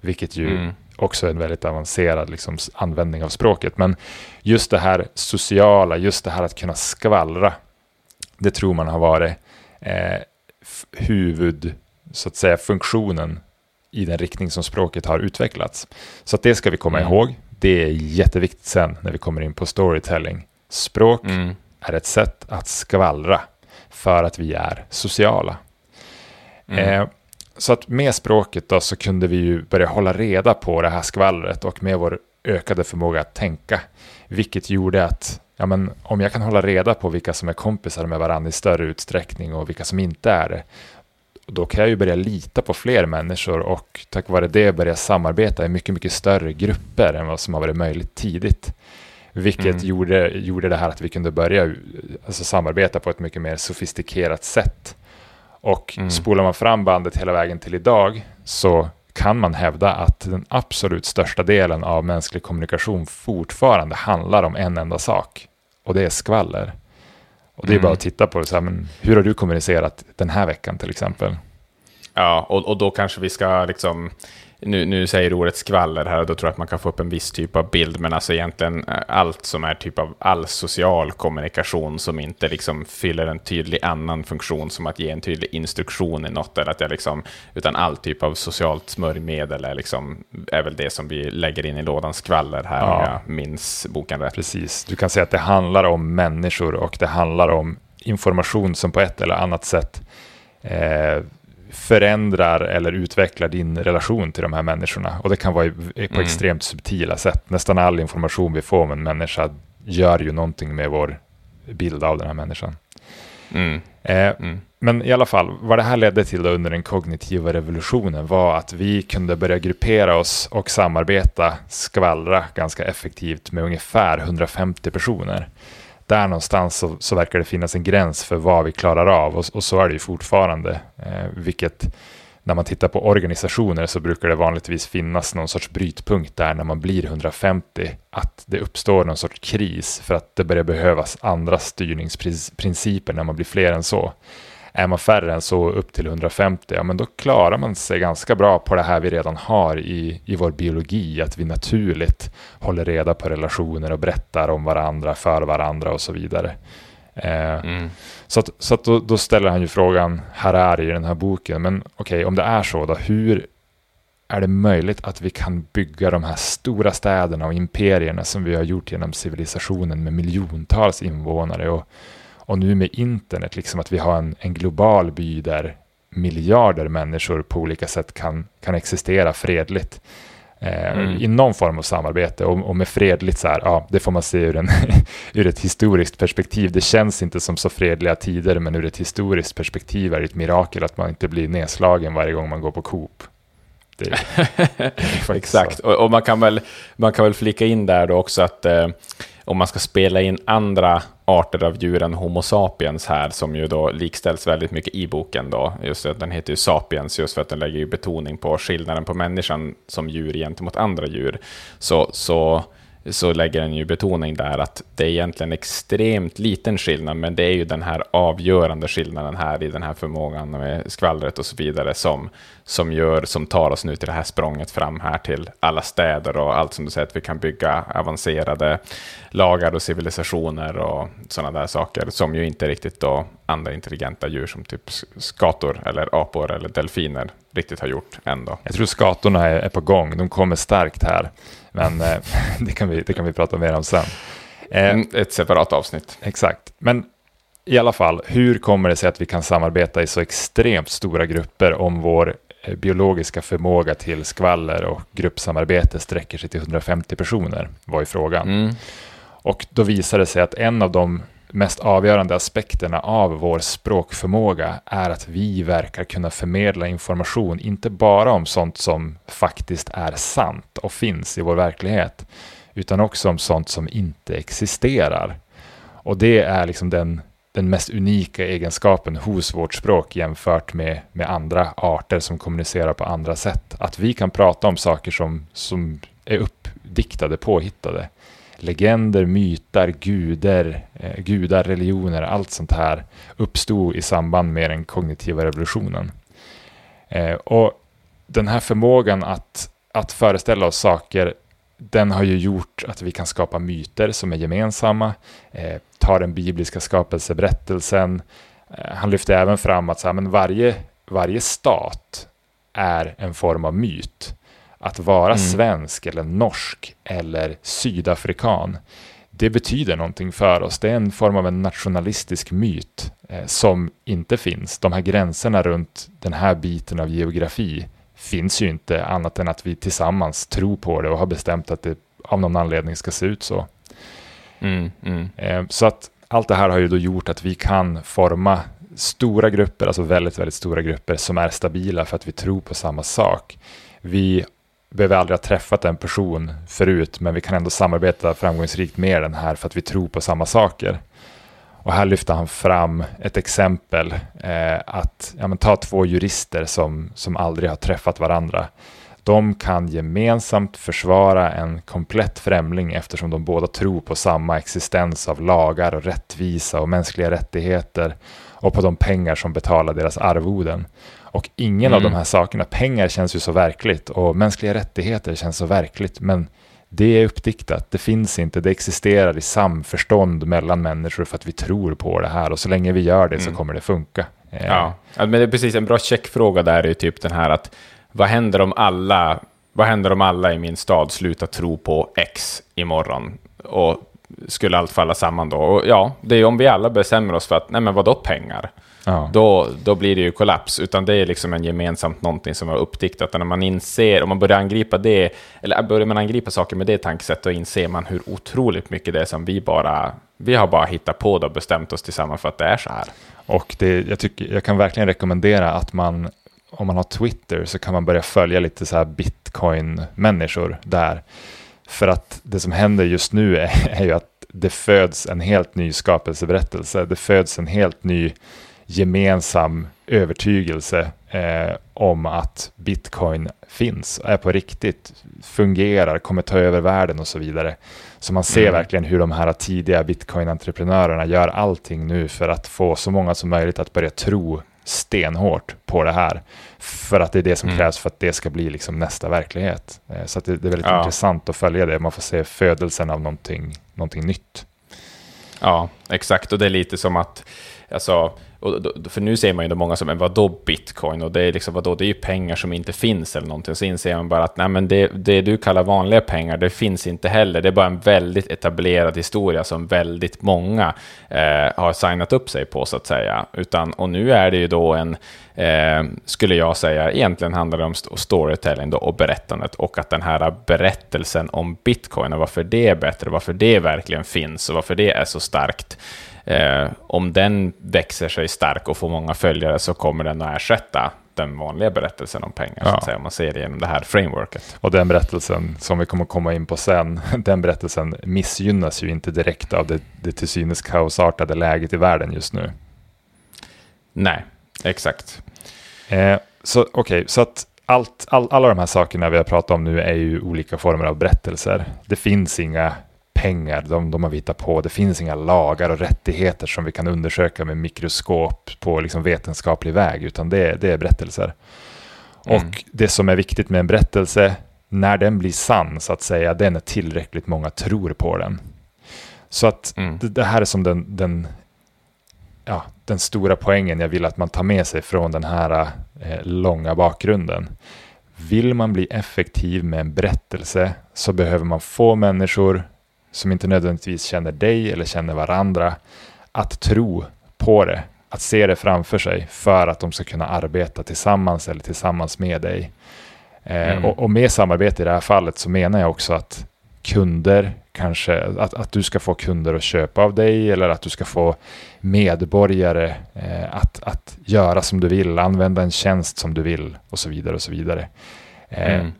Vilket ju mm. också är en väldigt avancerad liksom, användning av språket. Men just det här sociala, just det här att kunna skvallra, det tror man har varit eh, huvud, så att säga, funktionen i den riktning som språket har utvecklats. Så att det ska vi komma mm. ihåg. Det är jätteviktigt sen när vi kommer in på storytelling. Språk mm. är ett sätt att skvallra för att vi är sociala. Mm. Eh, så att med språket då så kunde vi ju börja hålla reda på det här skvallret och med vår ökade förmåga att tänka. Vilket gjorde att ja, men om jag kan hålla reda på vilka som är kompisar med varandra i större utsträckning och vilka som inte är det då kan jag ju börja lita på fler människor och tack vare det börja samarbeta i mycket, mycket större grupper än vad som har varit möjligt tidigt. Vilket mm. gjorde, gjorde det här att vi kunde börja alltså, samarbeta på ett mycket mer sofistikerat sätt. Och mm. spolar man fram bandet hela vägen till idag så kan man hävda att den absolut största delen av mänsklig kommunikation fortfarande handlar om en enda sak. Och det är skvaller. Och det är mm. bara att titta på det, så här, men hur har du kommunicerat den här veckan till exempel? Ja, och, och då kanske vi ska liksom nu, nu säger ordet skvaller här och då tror jag att man kan få upp en viss typ av bild, men alltså egentligen eh, allt som är typ av all social kommunikation som inte liksom fyller en tydlig annan funktion som att ge en tydlig instruktion i något, eller att jag liksom, utan all typ av socialt smörjmedel är, liksom, är väl det som vi lägger in i lådan skvaller här, ja. om jag minns boken rätt. Precis, du kan säga att det handlar om människor och det handlar om information som på ett eller annat sätt eh, förändrar eller utvecklar din relation till de här människorna. Och det kan vara på mm. extremt subtila sätt. Nästan all information vi får om en människa gör ju någonting med vår bild av den här människan. Mm. Eh, mm. Men i alla fall, vad det här ledde till under den kognitiva revolutionen var att vi kunde börja gruppera oss och samarbeta, skvallra ganska effektivt med ungefär 150 personer där någonstans så, så, verkar det finnas en gräns för vad vi klarar av och, och så är det ju fortfarande. Eh, vilket när man tittar på organisationer så brukar det vanligtvis finnas någon sorts brytpunkt där när man blir 150 att det uppstår någon sorts kris för att det börjar behövas andra styrningsprinciper när man blir fler än så. Är man färre än så, upp till 150, ja men då klarar man sig ganska bra på det här vi redan har i, i vår biologi, att vi naturligt håller reda på relationer och berättar om varandra, för varandra och så vidare. Eh, mm. Så, att, så att då, då, ställer han ju frågan, här är det i den här boken, men okej, okay, om det är så, då, hur är det möjligt att vi kan bygga de här stora städerna och imperierna som vi har gjort genom civilisationen med miljontals invånare och och nu med internet, liksom att vi har en, en global by där miljarder människor på olika sätt kan, kan existera fredligt. Eh, mm. i någon form av samarbete och, och, med fredligt så här, ja, det får man se ur, en ur ett historiskt perspektiv. Det känns inte som så fredliga tider, men ur ett historiskt perspektiv är det ett mirakel att man inte blir nedslagen varje gång man går på Coop. Det, det Exakt, och, och, man, kan väl, man kan väl flika in där då också att eh, om man ska spela in andra arter av djuren Homo sapiens här, som ju då likställs väldigt mycket i boken då, just att den heter ju sapiens, just för att den lägger ju betoning på skillnaden på människan som djur gentemot andra djur, så, så så lägger den ju betoning där att det är egentligen extremt liten skillnad, men det är ju den här avgörande skillnaden här i den här förmågan med skvallret och så vidare som, som, gör, som tar oss nu till det här språnget fram här till alla städer och allt som du säger, att vi kan bygga avancerade lagar och civilisationer och sådana där saker som ju inte riktigt då andra intelligenta djur som typ skator eller apor eller delfiner riktigt har gjort ändå. Jag tror skatorna är, på gång, de kommer starkt här. Men eh, det, kan vi, det kan vi prata mer om sen. Eh, mm, ett separat avsnitt. Exakt. Men i alla fall, hur kommer det sig att vi kan samarbeta i så extremt stora grupper om vår eh, biologiska förmåga till skvaller och gruppsamarbete sträcker sig till 150 personer, var ju frågan. Mm. Och då visade det sig att en av de mest avgörande aspekterna av vår språkförmåga är att vi verkar kunna förmedla information, inte bara om sånt som faktiskt är sant och finns i vår verklighet, utan också om sånt som inte existerar. Och det är liksom den, den mest unika egenskapen hos vårt språk jämfört med, med andra arter som kommunicerar på andra sätt. Att vi kan prata om saker som, som är uppdiktade, påhittade legender, myter, gudar, eh, gudar, religioner, allt sånt här uppstod i samband med den kognitiva revolutionen. Eh, och den här förmågan att, att föreställa oss saker, den har ju gjort att vi kan skapa myter som är gemensamma. Eh, ta den bibliska skapelseberättelsen. Eh, han lyfte även fram att så här, men varje, varje stat är en form av myt. Att vara mm. svensk eller norsk eller sydafrikan, det betyder någonting för oss. Det är en form av en nationalistisk myt eh, som inte finns. De här gränserna runt den här biten av geografi finns ju inte annat än att vi tillsammans tror på det och har bestämt att det av någon anledning ska se ut så. Mm, mm. Eh, så att allt det här har ju då gjort att vi kan forma stora grupper, alltså väldigt, väldigt stora grupper som är stabila för att vi tror på samma sak. Vi behöver aldrig ha träffat en person förut, men vi kan ändå samarbeta framgångsrikt med den här för att vi tror på samma saker. Och här lyfter han fram ett exempel, eh, att ja, men ta två jurister som, som aldrig har träffat varandra. De kan gemensamt försvara en komplett främling eftersom de båda tror på samma existens av lagar och rättvisa och mänskliga rättigheter och på de pengar som betalar deras arvoden. Och ingen mm. av de här sakerna, pengar känns ju så verkligt och mänskliga rättigheter känns så verkligt, men det är uppdiktat, det finns inte, det existerar i samförstånd mellan människor för att vi tror på det här och så länge vi gör det mm. så kommer det funka. Eh, ja, men det är precis en bra checkfråga där är ju typ den här att vad händer om alla, vad händer om alla i min stad slutar tro på X imorgon? Och skulle allt falla samman då? Och ja, det är om vi alla bestämmer oss för att, nej men vadå pengar? Ja. Då, då blir det ju kollaps, utan det är liksom en gemensamt någonting som har uppdiktat. Och när man inser, om man börjar angripa det, eller börjar man angripa saker med det tankesättet, då inser man hur otroligt mycket det är som vi bara, vi har bara hittat på och bestämt oss tillsammans för att det är så här. Och det, jag, tycker, jag kan verkligen rekommendera att man, om man har Twitter, så kan man börja följa lite så här bitcoin-människor där. För att det som händer just nu är, är ju att det föds en helt ny skapelseberättelse. Det föds en helt ny gemensam övertygelse eh, om att bitcoin finns, är på riktigt, fungerar, kommer ta över världen och så vidare. Så man ser mm. verkligen hur de här tidiga bitcoin-entreprenörerna gör allting nu för att få så många som möjligt att börja tro stenhårt på det här. För att det är det som mm. krävs för att det ska bli liksom nästa verklighet. Eh, så det, det, är väldigt ja. intressant att följa det. Man får se födelsen av någonting, någonting nytt. Ja, exakt. Och det är lite som att alltså, och då, för nu ser man ju många som, men vadå bitcoin? Och det är liksom, vadå, det är ju pengar som inte finns eller någonting. Och så inser man bara att nej, men det, det du kallar vanliga pengar, det finns inte heller. Det är bara en väldigt etablerad historia som väldigt många eh, har signat upp sig på, så att säga. Utan, och nu är det ju då en, eh, skulle jag säga, egentligen handlar det om storytelling då, och berättandet. Och att den här berättelsen om bitcoin och varför det är bättre, varför det verkligen finns och varför det är så starkt Eh, om den växer sig stark och får många följare så kommer den att ersätta den vanliga berättelsen om pengar, ja. så att säga, om man ser det genom det här frameworket. Och den berättelsen, som vi kommer komma in på sen, den berättelsen missgynnas ju inte direkt av det, det till synes kaosartade läget i världen just nu. Nej, exakt. Eh, så okej, okay, så att allt, all, alla de här sakerna vi har pratat om nu är ju olika former av berättelser. Det finns inga pengar, de, de har vi hittat på. Det finns inga lagar och rättigheter som vi kan undersöka med mikroskop på liksom vetenskaplig väg, utan det, det är berättelser. Mm. Och det som är viktigt med en berättelse, när den blir sann, så att säga, det är när tillräckligt många tror på den. Så att mm. det, det, här är som den, den, ja, den stora poängen jag vill att man tar med sig från den här eh, långa bakgrunden. Vill man bli effektiv med en berättelse så behöver man få människor som inte nödvändigtvis känner dig eller känner varandra, att tro på det, att se det framför sig för att de ska kunna arbeta tillsammans eller tillsammans med dig. Eh, mm. och, och, med samarbete i det här fallet så menar jag också att kunder kanske, att, att du ska få kunder att köpa av dig eller att du ska få medborgare eh, att, att göra som du vill, använda en tjänst som du vill och så vidare och så vidare. Eh, mm.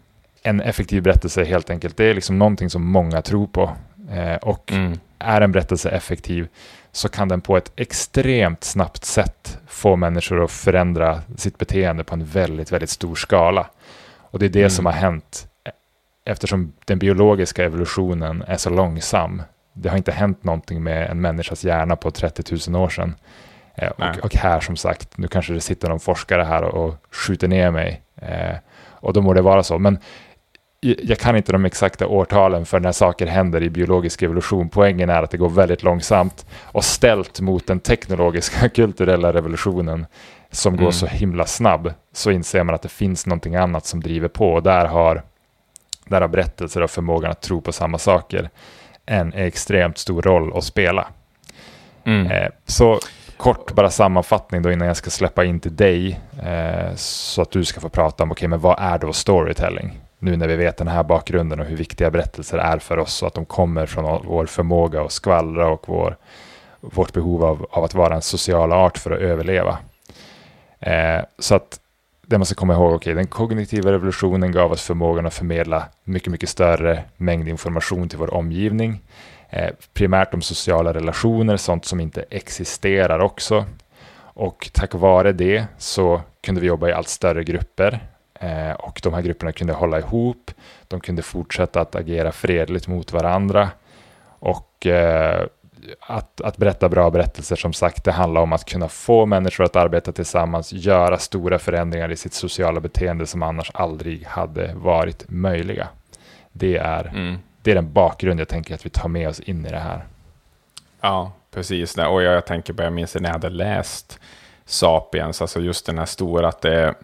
En effektiv berättelse helt enkelt, det är liksom någonting som många tror på. Eh, och mm. är en berättelse effektiv så kan den på ett extremt snabbt sätt få människor att förändra sitt beteende på en väldigt, väldigt stor skala. Och det är det mm. som har hänt eftersom den biologiska evolutionen är så långsam. Det har inte hänt någonting med en människas hjärna på 30 000 år sedan. Eh, och, och, här som sagt, nu kanske det sitter någon forskare här och, och skjuter ner mig. Eh, och då må det vara så. Men jag kan inte de exakta årtalen för när saker händer i biologisk evolution. Poängen är att det går väldigt långsamt och ställt mot den teknologiska kulturella revolutionen som mm. går så himla snabb så inser man att det finns någonting annat som driver på och där har, där har berättelser och förmågan att tro på samma saker en extremt stor roll att spela. Mm. Eh, så kort bara sammanfattning då innan jag ska släppa in till dig eh, så att du ska få prata om okej, okay, men vad är då storytelling? Nu när vi vet den här bakgrunden och hur viktiga berättelser är för oss och att de kommer från vår förmåga att skvallra och vår, vårt behov av, av att vara en social art för att överleva. Eh, så att det man ska komma ihåg, okay, den kognitiva revolutionen gav oss förmågan att förmedla mycket, mycket större mängd information till vår omgivning. Eh, primärt om sociala relationer, sånt som inte existerar också. Och tack vare det så kunde vi jobba i allt större grupper och de här grupperna kunde hålla ihop. De kunde fortsätta att agera fredligt mot varandra och eh, att, att berätta bra berättelser, som sagt, det handlar om att kunna få människor att arbeta tillsammans, göra stora förändringar i sitt sociala beteende som annars aldrig hade varit möjliga. Det är, mm. det är den bakgrund jag tänker att vi tar med oss in i det här. Ja, precis. Och jag, jag tänker på, jag minns när jag hade läst Sapiens, alltså just den här stora, att det Eh,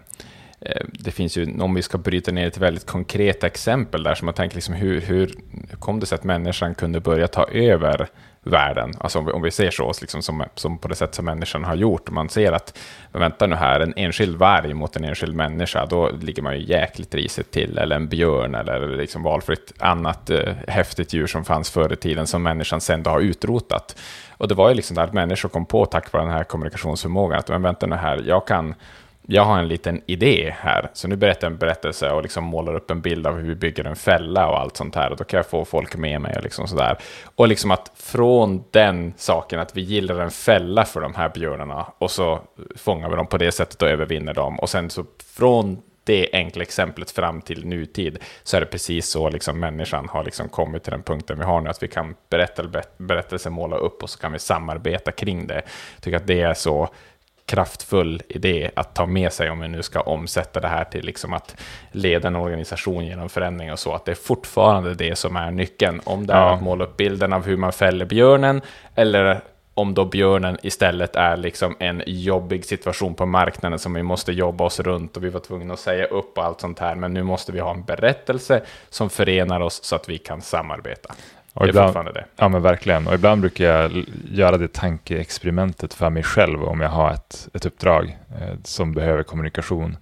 Eh, det finns ju, om vi ska bryta ner ett väldigt konkret exempel där, som man tänker liksom hur, hur kom det sig att människan kunde börja ta över världen? Alltså om vi, om vi ser så, liksom som, som på det sätt som människan har gjort, man ser att, vänta nu här, en enskild varg mot en enskild människa, då ligger man ju jäkligt risigt till, eller en björn, eller liksom valfritt annat eh, häftigt djur som fanns förr i tiden, som människan sen då har utrotat. Och det var ju liksom där att människor kom på, tack vare den här kommunikationsförmågan, att men vänta nu här, jag kan jag har en liten idé här, så nu berättar jag en berättelse och liksom målar upp en bild av hur vi bygger en fälla och allt sånt här, och då kan jag få folk med mig och liksom sådär. Och liksom att från den saken att vi gillar en fälla för de här björnarna, och så fångar vi dem på det sättet och övervinner dem, och sen så från det enkla exemplet fram till nutid, så är det precis så liksom människan har liksom kommit till den punkten vi har nu, att vi kan berätta, berättelse måla upp och så kan vi samarbeta kring det. Jag tycker att det är så kraftfull idé att ta med sig om vi nu ska omsätta det här till liksom att leda en organisation genom förändring och så, att det är fortfarande det som är nyckeln. Om det är ja. att måla upp bilden av hur man fäller björnen, eller om då björnen istället är liksom en jobbig situation på marknaden som vi måste jobba oss runt och vi var tvungna att säga upp och allt sånt här, men nu måste vi ha en berättelse som förenar oss så att vi kan samarbeta. Och det är ibland, fortfarande det. Ja, men verkligen. Och ibland brukar jag göra det tankeexperimentet för mig själv om jag har ett, ett uppdrag eh, som behöver kommunikation.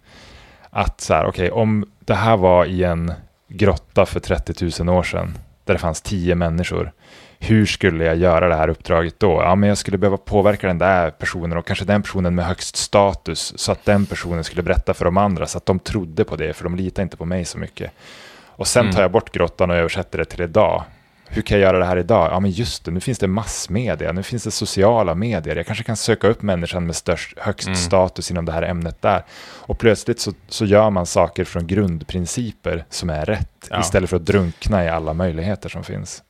Att så här, okej, okay, om det här var i en grotta för 30 000 år sedan, där det fanns tio människor, hur skulle jag göra det här uppdraget då? Ja, men jag skulle behöva påverka den där personen och kanske den personen med högst status så att den personen skulle berätta för de andra så att de trodde på det, för de litar inte på mig så mycket. Och sen mm. tar jag bort grottan och översätter det till idag hur kan jag göra det här idag? Ja, men just det, nu finns det massmedia, nu finns det sociala medier. Jag kanske kan söka upp människan med störst, högst mm. status inom det här ämnet där. Och plötsligt så, så gör man saker från grundprinciper som är rätt, ja. istället för att drunkna i alla möjligheter som finns.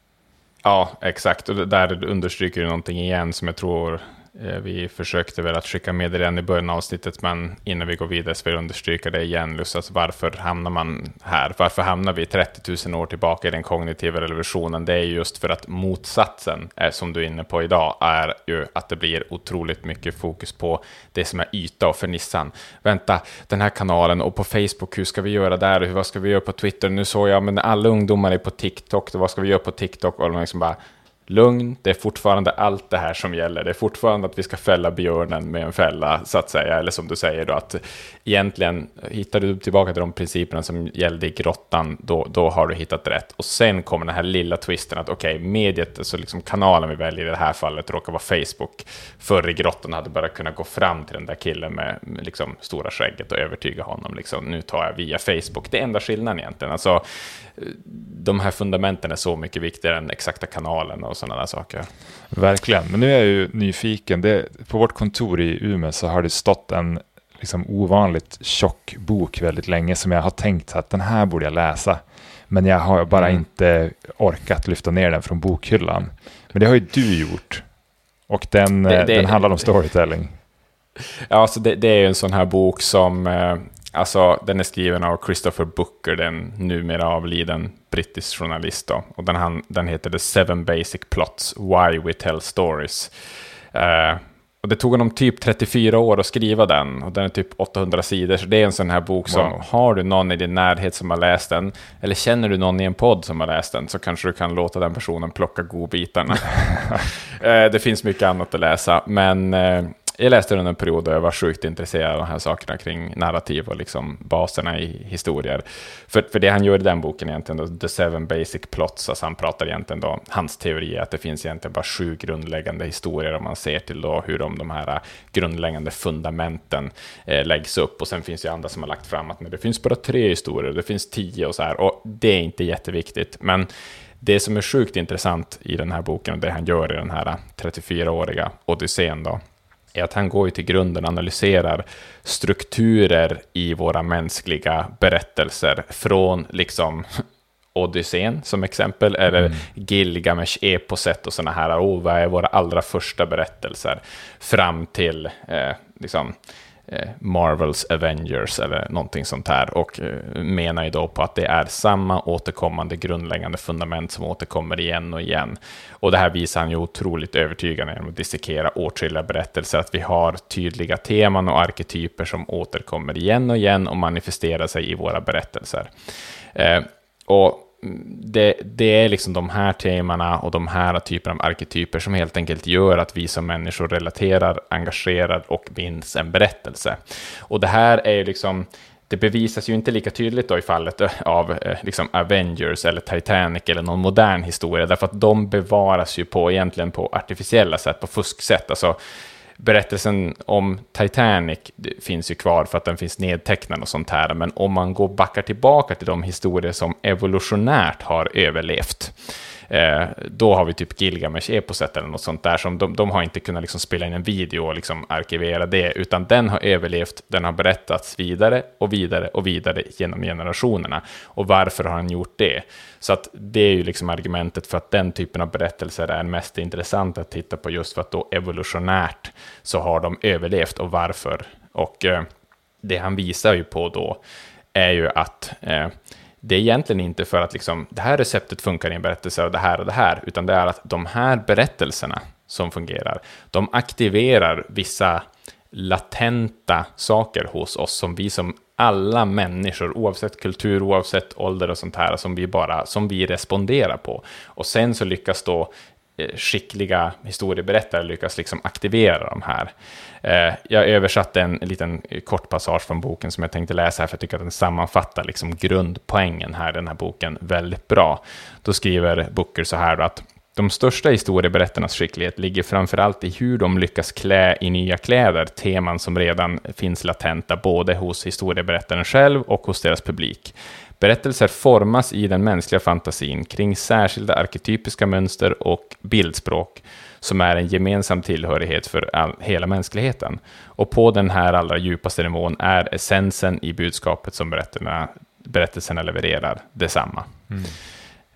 Ja, exakt. Och där understryker du någonting igen som jag tror Eh, vi försökte väl att skicka med det redan i början av avsnittet, men innan vi går vidare så vill jag understryka det igen. Just alltså varför hamnar man här? Varför hamnar vi 30 000 år tillbaka i den kognitiva revolutionen? Det är just för att motsatsen, eh, som du är inne på idag, är ju att det blir otroligt mycket fokus på det som är yta och fernissan. Vänta, den här kanalen och på Facebook, hur ska vi göra där? Vad ska vi göra på Twitter? Nu såg jag, men alla ungdomar är på TikTok, vad ska vi göra på TikTok? Och de liksom bara lugn, det är fortfarande allt det här som gäller. Det är fortfarande att vi ska fälla björnen med en fälla, så att säga. Eller som du säger då, att egentligen hittar du tillbaka till de principerna som gällde i grottan, då, då har du hittat rätt. Och sen kommer den här lilla twisten att okej, okay, mediet, alltså liksom kanalen vi väljer i det här fallet råkar vara Facebook. Förr i grottan hade bara kunnat gå fram till den där killen med, med liksom stora skägget och övertyga honom. Liksom, nu tar jag via Facebook. Det är enda skillnaden egentligen. Alltså, de här fundamenten är så mycket viktigare än exakta kanalen och sådana där saker. Verkligen, men nu är jag ju nyfiken. Det, på vårt kontor i Umeå så har det stått en liksom ovanligt tjock bok väldigt länge som jag har tänkt att den här borde jag läsa. Men jag har bara mm. inte orkat lyfta ner den från bokhyllan. Men det har ju du gjort. Och den, det, det, den handlar om storytelling. Ja, alltså det, det är ju en sån här bok som eh, Alltså, den är skriven av Christopher Booker, den numera avliden brittisk journalist. Då. Och den, han, den heter The Seven Basic Plots, Why We Tell Stories. Uh, och det tog honom typ 34 år att skriva den, och den är typ 800 sidor, så det är en sån här bok som, wow. har du någon i din närhet som har läst den, eller känner du någon i en podd som har läst den, så kanske du kan låta den personen plocka godbitarna. uh, det finns mycket annat att läsa, men uh, jag läste under en period då jag var sjukt intresserad av de här sakerna kring narrativ och liksom baserna i historier. För, för det han gör i den boken egentligen, då, The Seven Basic Plots, alltså han pratar egentligen då, hans teori är att det finns egentligen bara sju grundläggande historier om man ser till då hur de, de här grundläggande fundamenten eh, läggs upp. Och sen finns det andra som har lagt fram att nej, det finns bara tre historier, det finns tio och så här. Och det är inte jätteviktigt, men det som är sjukt intressant i den här boken och det han gör i den här 34-åriga Odysseen då, är att han går ju till grunden och analyserar strukturer i våra mänskliga berättelser från liksom Odysseen som exempel, eller mm. Gilgamesh-eposet och sådana här, oh, vad är våra allra första berättelser, fram till eh, liksom, Eh, Marvels Avengers eller någonting sånt här och eh, menar ju då på att det är samma återkommande grundläggande fundament som återkommer igen och igen. Och det här visar han ju otroligt övertygande genom att dissekera åtskilliga berättelser, att vi har tydliga teman och arketyper som återkommer igen och igen och manifesterar sig i våra berättelser. Eh, och det, det, är liksom de här temana och de här typerna av arketyper som helt enkelt gör att vi som människor relaterar, engagerar och binds en berättelse. Och det här är liksom, det bevisas ju inte lika tydligt då i fallet eh, av eh, liksom Avengers eller Titanic eller någon modern historia, därför att de bevaras ju på egentligen på artificiella sätt, på fusksätt. Alltså, berättelsen om Titanic finns ju kvar för att den finns nedtecknad och sånt här, men om man går backar tillbaka till de historier som evolutionärt har överlevt, Eh, då har vi typ Gilgamesh-eposet eller något sånt där, som de, de har inte kunnat liksom spela in en video och liksom arkivera det, utan den har överlevt, den har berättats vidare och vidare och vidare genom generationerna. Och varför har han gjort det? Så att det är ju liksom argumentet för att den typen av berättelser är mest intressant att titta på, just för att då evolutionärt så har de överlevt och varför. Och eh, det han visar ju på då är ju att eh, det är egentligen inte för att liksom, det här receptet funkar i en berättelse och det här och det här, utan det är att de här berättelserna som fungerar, de aktiverar vissa latenta saker hos oss som vi som alla människor, oavsett kultur, oavsett ålder och sånt här, som vi bara som vi responderar på. Och sen så lyckas då eh, skickliga historieberättare lyckas liksom aktivera de här. Eh, jag översatte en liten kort passage från boken som jag tänkte läsa här, för jag tycker att den sammanfattar liksom grundpoängen här, den här boken, väldigt bra. Då skriver Booker så här att de största historieberättarnas skicklighet ligger framförallt i hur de lyckas klä i nya kläder teman som redan finns latenta både hos historieberättaren själv och hos deras publik. Berättelser formas i den mänskliga fantasin kring särskilda arketypiska mönster och bildspråk som är en gemensam tillhörighet för all, hela mänskligheten. Och på den här allra djupaste nivån är essensen i budskapet som berättelserna, berättelserna levererar detsamma. Mm.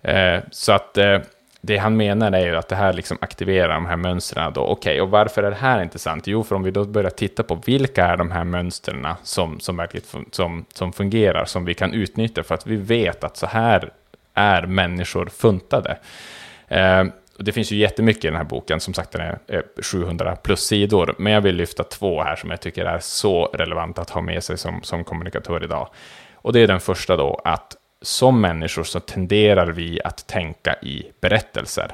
Eh, så att eh, det han menar är ju att det här liksom aktiverar de här mönstren. Okej, okay, och varför är det här intressant? Jo, för om vi då börjar titta på vilka är de här mönstren som, som, som, som fungerar, som vi kan utnyttja, för att vi vet att så här är människor funtade. Eh, det finns ju jättemycket i den här boken, som sagt den är 700 plus sidor, men jag vill lyfta två här som jag tycker är så relevanta att ha med sig som, som kommunikatör idag. Och det är den första då, att som människor så tenderar vi att tänka i berättelser.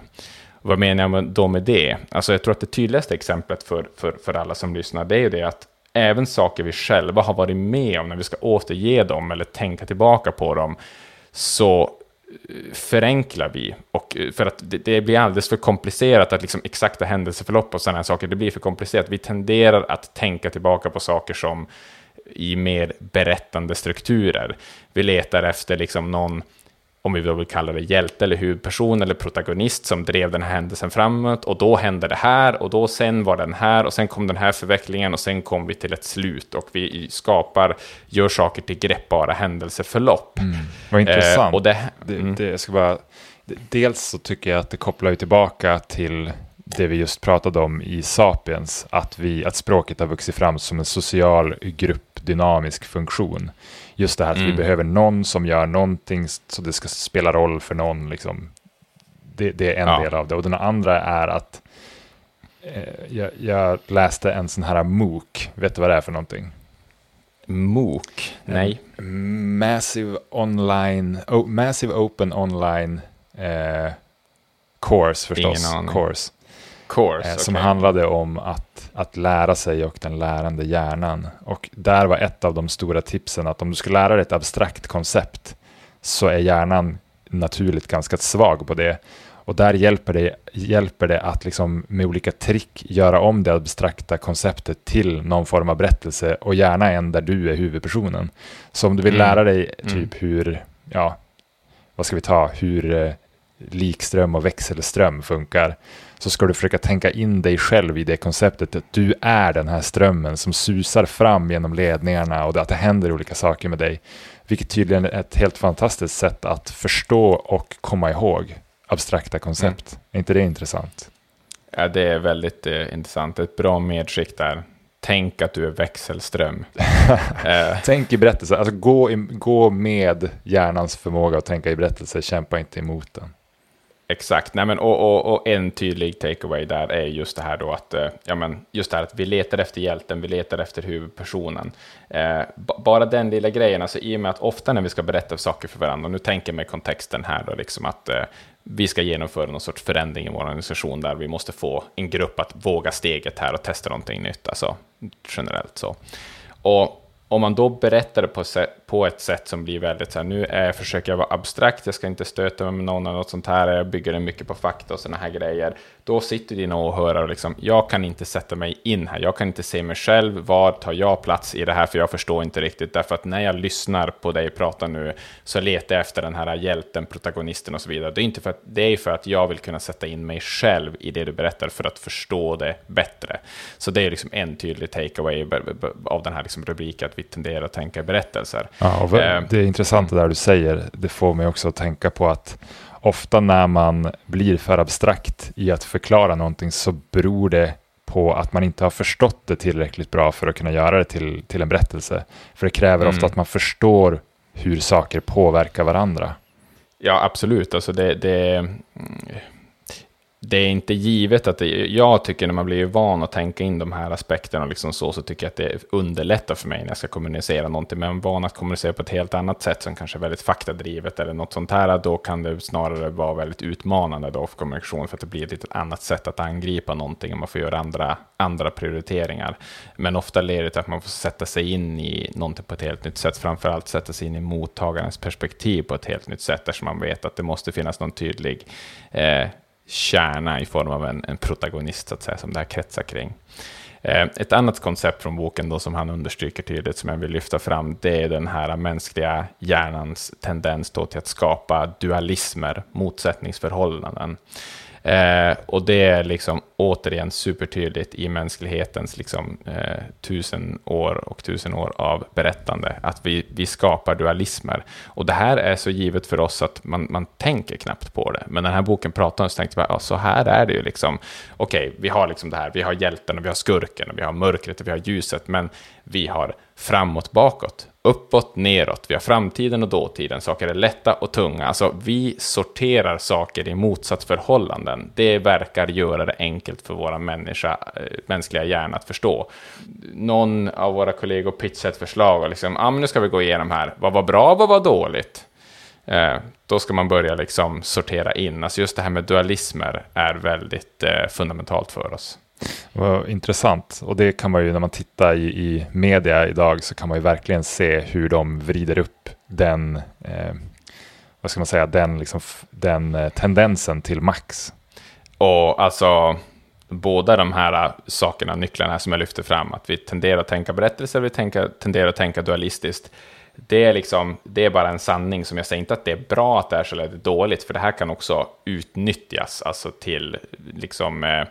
Vad menar jag då med det? Alltså jag tror att det tydligaste exemplet för, för, för alla som lyssnar, det är ju det att även saker vi själva har varit med om, när vi ska återge dem eller tänka tillbaka på dem, så förenklar vi. Och eh, för att det, det blir alldeles för komplicerat att liksom exakta händelseförlopp och sådana här saker, det blir för komplicerat. Vi tenderar att tänka tillbaka på saker som i mer berättande strukturer. Vi letar efter liksom någon, om vi vill kalla det hjälte eller huvudperson eller protagonist som drev den här händelsen framåt och då hände det här och då sen var den här och sen kom den här förvecklingen och sen kom vi till ett slut och vi skapar, gör saker till greppbara händelseförlopp. Mm. Vad intressant. Eh, och det, mm. det, det, jag ska bara, dels så tycker jag att det kopplar ju tillbaka till det vi just pratade om i Sapiens, att, vi, att språket har vuxit fram som en social gruppdynamisk funktion. Just det här att mm. vi behöver någon som gör någonting så det ska spela roll för någon. Liksom. Det, det är en ja. del av det. Och den andra är att eh, jag, jag, läste en sån här MOOC. Vet du vad det är för någonting? MOOC? Nej. Massive Online, oh, Massive Open Online eh, Course förstås. Course. course. Eh, som okay. handlade om att, att lära sig och den lärande hjärnan. Och där var ett av de stora tipsen att om du ska lära dig ett abstrakt koncept så är hjärnan naturligt ganska svag på det. Och där hjälper det, hjälper det att liksom med olika trick göra om det abstrakta konceptet till någon form av berättelse och gärna en där du är huvudpersonen. Så om du vill mm. lära dig mm. typ hur, ja, vad ska vi ta, hur eh, likström och växelström funkar så ska du försöka tänka in dig själv i det konceptet att du är den här strömmen som susar fram genom ledningarna och att det händer olika saker med dig. Vilket tydligen är ett helt fantastiskt sätt att förstå och komma ihåg abstrakta koncept. Mm. Är inte det intressant? Ja, det är väldigt eh, intressant. Ett bra medskick där. Tänk att du är växelström. Eh. Tänk i berättelse, alltså gå, i, gå med hjärnans förmåga att tänka i berättelse, kämpa inte emot den. Exakt, Nej, men, och, och, och, en tydlig takeaway där är just det här då att, eh, ja, men, just det här att vi letar efter hjälten, vi letar efter huvudpersonen. Eh, bara den lilla grejen, alltså i och med att ofta när vi ska berätta saker för varandra, och nu tänker jag mig kontexten här då, liksom att eh, vi ska genomföra någon sorts förändring i vår organisation där vi måste få en grupp att våga steget här och testa någonting nytt, alltså generellt så. Och om man då berättar det på, på ett sätt som blir väldigt så här, nu är, försöker jag vara abstrakt, jag ska inte stöta mig med någon eller något sånt här, jag bygger det mycket på fakta och sådana här grejer. Då sitter dina åhörare och liksom, jag kan inte sätta mig in här, jag kan inte se mig själv, var tar jag plats i det här, för jag förstår inte riktigt, därför att när jag lyssnar på dig prata nu, så letar jag efter den här hjälten, protagonisten och så vidare. Det är, inte för att, det är för att jag vill kunna sätta in mig själv i det du berättar, för att förstå det bättre. Så det är liksom en tydlig takeaway av den här liksom rubriken, att vi tenderar att tänka berättelser. Ja, eh, det är intressant det där du säger. Det får mig också att tänka på att ofta när man blir för abstrakt i att förklara någonting så beror det på att man inte har förstått det tillräckligt bra för att kunna göra det till, till en berättelse. För det kräver mm. ofta att man förstår hur saker påverkar varandra. Ja, absolut. Alltså det, det, det är inte givet att det, jag tycker när man blir van att tänka in de här aspekterna liksom så, så tycker jag att det underlättar för mig när jag ska kommunicera någonting. Men van att kommunicera på ett helt annat sätt som kanske är väldigt faktadrivet eller något sånt här, då kan det snarare vara väldigt utmanande då för kommunikation för att det blir ett lite annat sätt att angripa någonting och man får göra andra, andra prioriteringar. Men ofta leder det till att man får sätta sig in i någonting på ett helt nytt sätt, framförallt sätta sig in i mottagarens perspektiv på ett helt nytt sätt, eftersom man vet att det måste finnas någon tydlig eh, kärna i form av en, en protagonist, så att säga, som det här kretsar kring. Eh, ett annat koncept från boken då, som han understryker tydligt, som jag vill lyfta fram, det är den här mänskliga hjärnans tendens då till att skapa dualismer, motsättningsförhållanden. Eh, och det är liksom återigen supertydligt i mänsklighetens liksom, eh, tusen år och tusen år av berättande, att vi, vi skapar dualismer. Och det här är så givet för oss att man, man tänker knappt på det. Men den här boken pratar om så tänkte jag, ja, så här är det ju liksom. Okej, okay, vi har liksom det här, vi har hjälten och vi har skurken och vi har mörkret och vi har ljuset, men vi har framåt, bakåt, uppåt, neråt. Vi har framtiden och dåtiden. Saker är lätta och tunga. Alltså, vi sorterar saker i motsatsförhållanden. Det verkar göra det enkelt för våra människa, eh, mänskliga hjärna att förstå. Någon av våra kollegor pitchade ett förslag och liksom, ah, men nu ska vi gå igenom här. Vad var bra, vad var dåligt? Eh, då ska man börja liksom sortera in. Alltså just det här med dualismer är väldigt eh, fundamentalt för oss. Vad intressant. Och det kan man ju när man tittar i, i media idag så kan man ju verkligen se hur de vrider upp den, eh, vad ska man säga, den, liksom, den eh, tendensen till max. Och alltså båda de här eh, sakerna, nycklarna som jag lyfter fram, att vi tenderar att tänka berättelser, vi tänka, tenderar att tänka dualistiskt. Det är, liksom, det är bara en sanning som jag säger inte att det är bra att det är så eller dåligt, för det här kan också utnyttjas alltså till liksom, eh,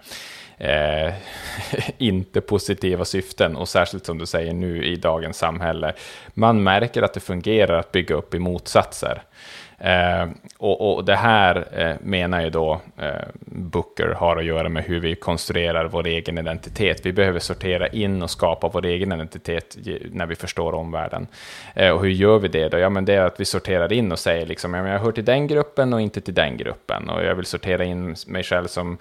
eh, inte positiva syften och särskilt som du säger nu i dagens samhälle. Man märker att det fungerar att bygga upp i motsatser. Eh, och, och, det här eh, menar ju då eh, Booker har att göra med hur vi konstruerar vår egen identitet. Vi behöver sortera in och skapa vår egen identitet när vi förstår omvärlden. Eh, och hur gör vi det då? Ja, men det är att vi sorterar in och säger liksom, ja, men jag hör till den gruppen och inte till den gruppen. Och jag vill sortera in mig själv som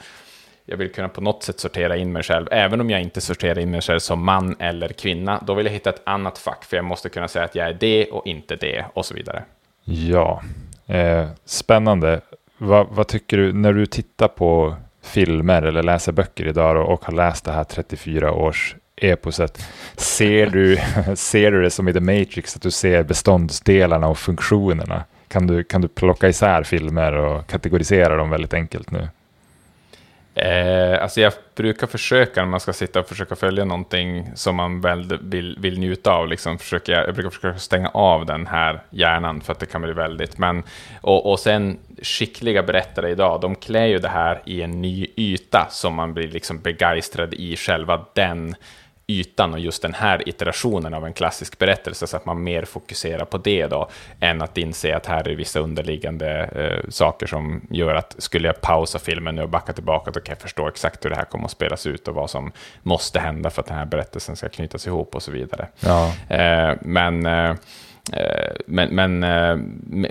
jag vill kunna på något sätt sortera in mig själv, även om jag inte sorterar in mig själv som man eller kvinna. Då vill jag hitta ett annat fack, för jag måste kunna säga att jag är det och inte det och så vidare. Ja, eh, spännande. Va, vad tycker du när du tittar på filmer eller läser böcker idag och, och har läst det här 34 års eposet. Ser du, ser du det som i The Matrix, att du ser beståndsdelarna och funktionerna? Kan du, kan du plocka isär filmer och kategorisera dem väldigt enkelt nu? Eh, alltså jag brukar försöka, när man ska sitta och försöka följa någonting som man väl vill, vill njuta av, liksom försöka, jag brukar försöka stänga av den här hjärnan, för att det kan bli väldigt... Men, och, och sen skickliga berättare idag, de klär ju det här i en ny yta, som man blir liksom begeistrad i själva den ytan och just den här iterationen av en klassisk berättelse, så att man mer fokuserar på det då, än att inse att här är vissa underliggande eh, saker som gör att skulle jag pausa filmen nu och backa tillbaka, då kan jag förstå exakt hur det här kommer att spelas ut och vad som måste hända för att den här berättelsen ska knytas ihop och så vidare. Ja. Eh, men eh, eh men, men eh,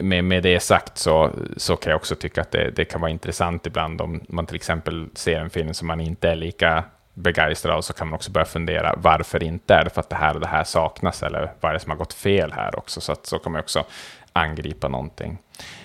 med, med det sagt så, så kan jag också tycka att det, det, kan vara intressant ibland om man till exempel ser en film som man inte är lika begeistrad av så kan man också börja fundera varför inte? Är det för att det här och det här saknas eller vad är det som har gått fel här också? Så att så kan man också angripa någonting.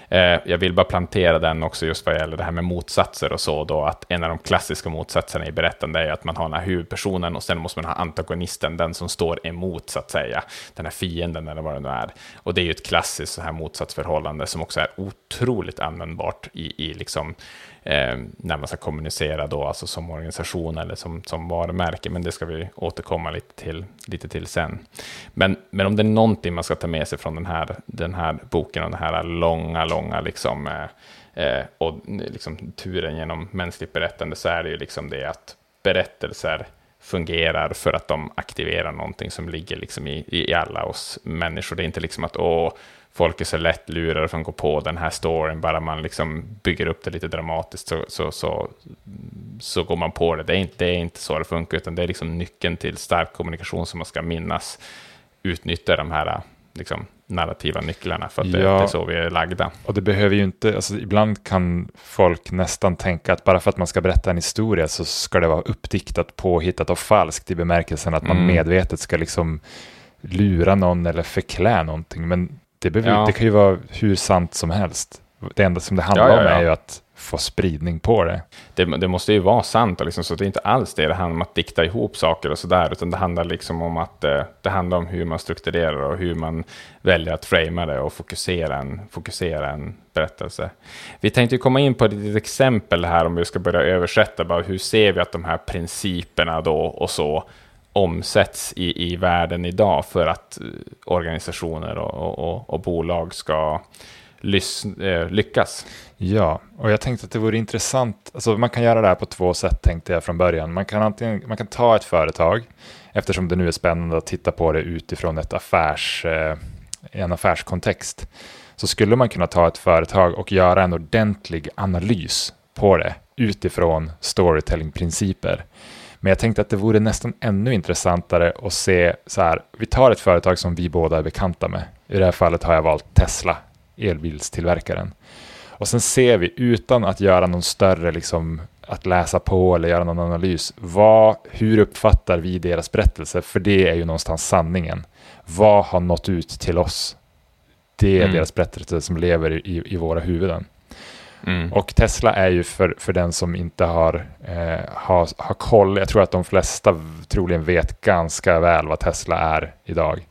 Eh, jag vill bara plantera den också just vad gäller det här med motsatser och så då, att en av de klassiska motsatserna i berättande är att man har den här huvudpersonen och sen måste man ha antagonisten, den som står emot så att säga, den här fienden eller vad det nu är. Och det är ju ett klassiskt så här motsatsförhållande som också är otroligt användbart i, i liksom eh, när man ska kommunicera då, alltså som organisation eller som, som varumärke, men det ska vi återkomma lite till, lite till sen. Men, men om det är någonting man ska ta med sig från den här, den här boken och den här långa, långa liksom, eh, eh och liksom turen genom mänskligt berättande, så är det ju liksom det att berättelser fungerar för att de aktiverar någonting som ligger liksom i, i alla oss människor. Det är inte liksom att åh, folk är så lätt lurade från att gå på den här storyn, bara man liksom bygger upp det lite dramatiskt så, så, så, så går man på det. Det är, inte, det är inte så det funkar, utan det är liksom nyckeln till stark kommunikation som man ska minnas, utnyttja de här liksom, narrativa nycklarna, för att ja, det, det, är så vi är lagda. Och det behöver ju inte, alltså ibland kan folk nästan tänka att bara för att man ska berätta en historia så ska det vara uppdiktat, påhittat och falskt i bemärkelsen att man mm. medvetet ska liksom lura någon eller förklä någonting. Men det, behöver, ja. det kan ju vara hur sant som helst. Det enda som det handlar ja, om är ju att få spridning på det. Det, det måste ju vara sant, liksom, så det är inte alls det det handlar om att dikta ihop saker och sådär, utan det handlar liksom om att eh, det handlar om hur man strukturerar och hur man väljer att framea det och fokusera en, fokusera en berättelse. Vi tänkte komma in på ett litet exempel här om vi ska börja översätta, bara hur ser vi att de här principerna då och så omsätts i, i världen idag för att eh, organisationer och, och, och bolag ska lys, eh, lyckas. Ja, och jag tänkte att det vore intressant, alltså man kan göra det här på två sätt tänkte jag från början. Man kan, antingen, man kan ta ett företag, eftersom det nu är spännande att titta på det utifrån ett affärs, eh, en affärskontext, så skulle man kunna ta ett företag och göra en ordentlig analys på det utifrån storytellingprinciper. principer men jag tänkte att det vore nästan ännu intressantare att se så här, vi tar ett företag som vi båda är bekanta med. I det här fallet har jag valt Tesla, elbilstillverkaren. Och sen ser vi utan att göra någon större, liksom, att läsa på eller göra någon analys, vad, hur uppfattar vi deras berättelse? För det är ju någonstans sanningen. Vad har nått ut till oss? Det är mm. deras berättelse som lever i, i våra huvuden. Mm. Och Tesla är ju för, för den som inte har, eh, har, har koll, jag tror att de flesta troligen vet ganska väl vad Tesla är idag.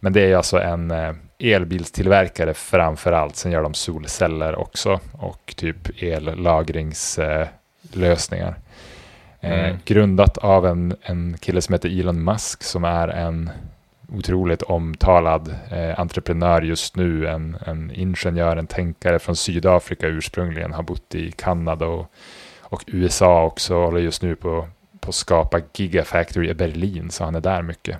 Men det är alltså en eh, elbilstillverkare framför allt, sen gör de solceller också och typ ellagringslösningar. Eh, mm. grundat av en, en kille som heter Elon Musk som är en otroligt omtalad eh, entreprenör just nu, en, en ingenjör, en tänkare från Sydafrika ursprungligen, har bott i Kanada och, och USA också, håller just nu på, på att skapa Gigafactory i Berlin, så han är där mycket.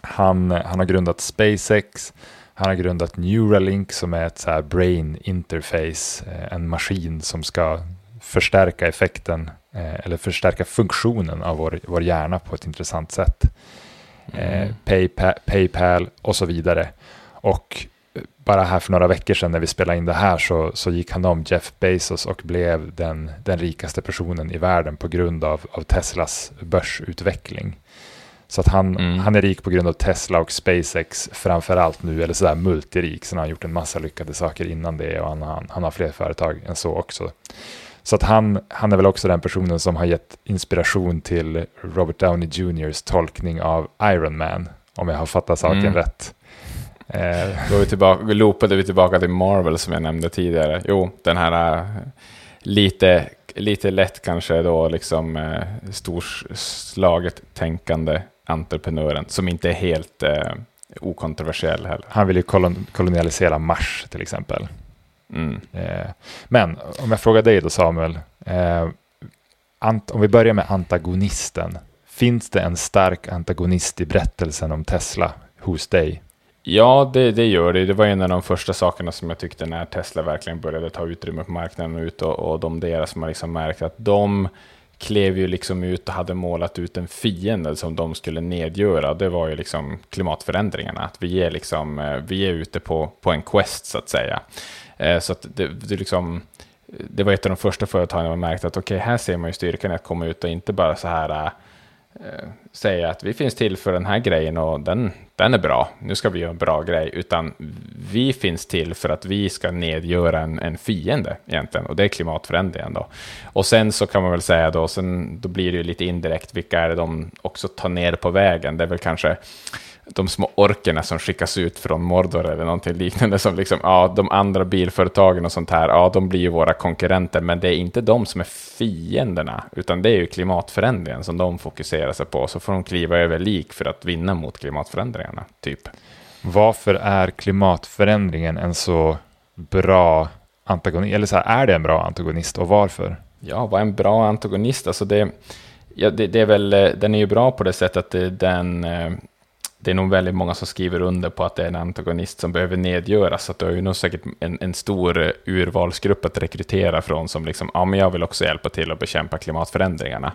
Han, han har grundat SpaceX, han har grundat Neuralink som är ett så här brain interface, eh, en maskin som ska förstärka effekten eh, eller förstärka funktionen av vår, vår hjärna på ett intressant sätt. Eh. Paypal, Paypal och så vidare. Och bara här för några veckor sedan när vi spelade in det här så, så gick han om Jeff Bezos och blev den, den rikaste personen i världen på grund av, av Teslas börsutveckling. Så att han, mm. han är rik på grund av Tesla och SpaceX framför allt nu, eller sådär multirik. Sen har han gjort en massa lyckade saker innan det och han, han, han har fler företag än så också. Så att han, han är väl också den personen som har gett inspiration till Robert Downey Jr.s tolkning av Iron Man, om jag har fattat saken mm. rätt. Eh. Då vi tillbaka, loopade vi tillbaka till Marvel som jag nämnde tidigare. Jo, den här uh, lite, lite lätt kanske då liksom uh, storslaget tänkande entreprenören som inte är helt uh, okontroversiell heller. Han vill ju kolon kolonialisera Mars till exempel. Mm. Eh, men om jag frågar dig då Samuel, eh, om vi börjar med antagonisten. Finns det en stark antagonist i berättelsen om Tesla hos dig? Ja, det, det, gör det. Det var en av de första sakerna som jag tyckte när Tesla verkligen började ta utrymme på marknaden och ut och, och de deras som har liksom märkt att de klev ju liksom ut och hade målat ut en fiende som de skulle nedgöra. Det var ju liksom klimatförändringarna. Att vi är, liksom, eh, vi är ute på, på en quest så att säga. Eh, så att det, det, liksom, det var ett av de första företagen man märkte att okej, okay, här ser man ju styrkan i att komma ut och inte bara så här äh, säga att vi finns till för den här grejen och den, den är bra, nu ska vi göra en bra grej, utan vi finns till för att vi ska nedgöra en, en fiende egentligen, och det är klimatförändringen då. Och sen så kan man väl säga då, sen, då blir det ju lite indirekt, vilka är det de också tar ner på vägen? Det är väl kanske de små orkerna som skickas ut från Mordor eller någonting liknande som liksom, ja, de andra bilföretagen och sånt här, ja, de blir ju våra konkurrenter, men det är inte de som är fienderna, utan det är ju klimatförändringen som de fokuserar sig på, så får de kliva över lik för att vinna mot klimatförändringarna, typ. Varför är klimatförändringen en så bra antagonist, eller så här, är det en bra antagonist och varför? Ja, vad är en bra antagonist? Alltså det, ja, det, det är väl, den är ju bra på det sättet att den eh, det är nog väldigt många som skriver under på att det är en antagonist som behöver nedgöras, så att du har ju nog säkert en, en stor eh, urvalsgrupp att rekrytera från som liksom, ja men jag vill också hjälpa till att bekämpa klimatförändringarna.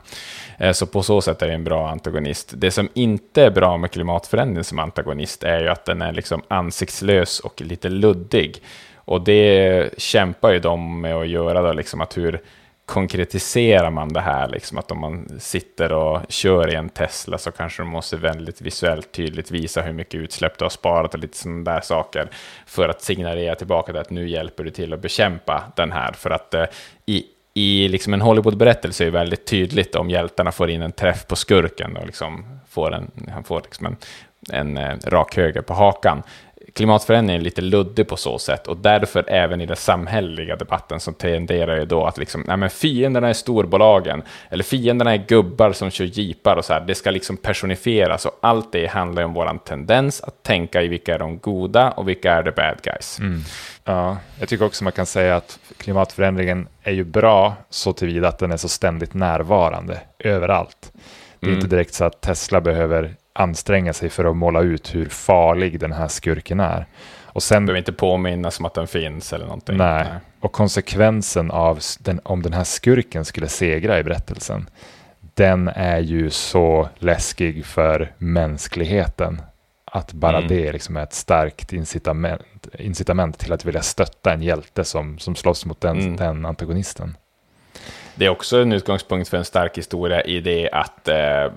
Eh, så på så sätt är det en bra antagonist. Det som inte är bra med klimatförändring som antagonist är ju att den är liksom ansiktslös och lite luddig. Och det kämpar ju de med att göra, då, liksom att hur konkretiserar man det här, liksom att om man sitter och kör i en Tesla så kanske de måste väldigt visuellt tydligt visa hur mycket utsläpp du har sparat och lite sådana där saker för att signalera tillbaka till att nu hjälper du till att bekämpa den här. För att eh, i, i liksom en Hollywood-berättelse är det väldigt tydligt om hjältarna får in en träff på skurken och liksom får en, han får liksom en, en eh, rak höger på hakan klimatförändringen är lite luddig på så sätt och därför även i den samhälleliga debatten så tenderar ju då att liksom, nej men fienderna är storbolagen eller fienderna är gubbar som kör jeepar och så här. Det ska liksom personifieras och allt det handlar ju om våran tendens att tänka i vilka är de goda och vilka är the bad guys. Mm. Ja, jag tycker också man kan säga att klimatförändringen är ju bra så tillvida att den är så ständigt närvarande överallt. Det är mm. inte direkt så att Tesla behöver anstränga sig för att måla ut hur farlig den här skurken är. Och sen behöver inte påminna som att den finns eller någonting. Nej, nej. och konsekvensen av den, om den här skurken skulle segra i berättelsen, den är ju så läskig för mänskligheten. Att bara mm. det liksom är ett starkt incitament, incitament till att vilja stötta en hjälte som, som slåss mot den, mm. den antagonisten. Det är också en utgångspunkt för en stark historia i det att eh,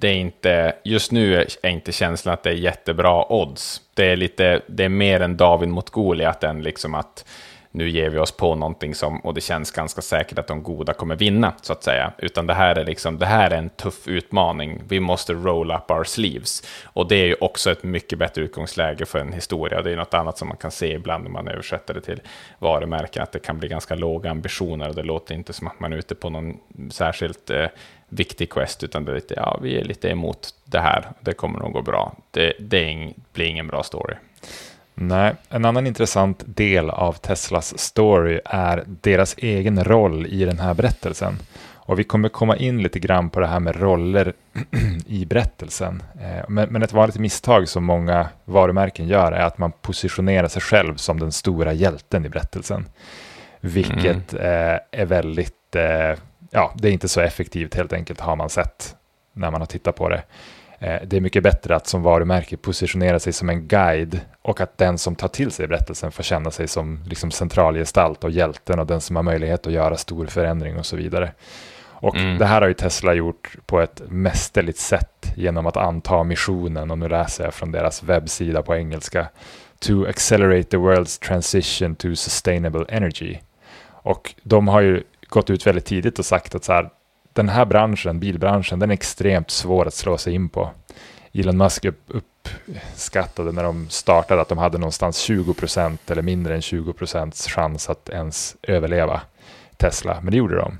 det är inte, just nu är inte känslan att det är jättebra odds. Det är, lite, det är mer en David mot Goliat än liksom att nu ger vi oss på någonting som, och det känns ganska säkert att de goda kommer vinna, så att säga. Utan det här är liksom, det här är en tuff utmaning. Vi måste roll up our sleeves. Och det är ju också ett mycket bättre utgångsläge för en historia. Det är något annat som man kan se ibland när man översätter det till varumärken, att det kan bli ganska låga ambitioner och det låter inte som att man är ute på någon särskilt eh, viktig quest, utan det är lite, ja, vi är lite emot det här, det kommer nog gå bra. Det, det ing, blir ingen bra story. Nej, en annan intressant del av Teslas story är deras egen roll i den här berättelsen. Och vi kommer komma in lite grann på det här med roller i berättelsen. Eh, men, ett vanligt misstag som många varumärken gör är att man positionerar sig själv som den stora hjälten i berättelsen. Vilket mm. är väldigt, eh, ja, det är inte så effektivt helt enkelt har man sett när man har tittat på det. Eh, det är mycket bättre att som varumärke positionera sig som en guide och att den som tar till sig berättelsen får känna sig som liksom centralgestalt och hjälten och den som har möjlighet att göra stor förändring och så vidare. Och mm. det här har ju Tesla gjort på ett mästerligt sätt genom att anta missionen, och nu läser jag från deras webbsida på engelska, to accelerate the world's transition to sustainable energy. Och de har ju gått ut väldigt tidigt och sagt att så här, den här branschen, bilbranschen, den är extremt svår att slå sig in på. Elon Musk uppskattade när de startade att de hade någonstans 20 procent eller mindre än 20 procents chans att ens överleva Tesla, men det gjorde de.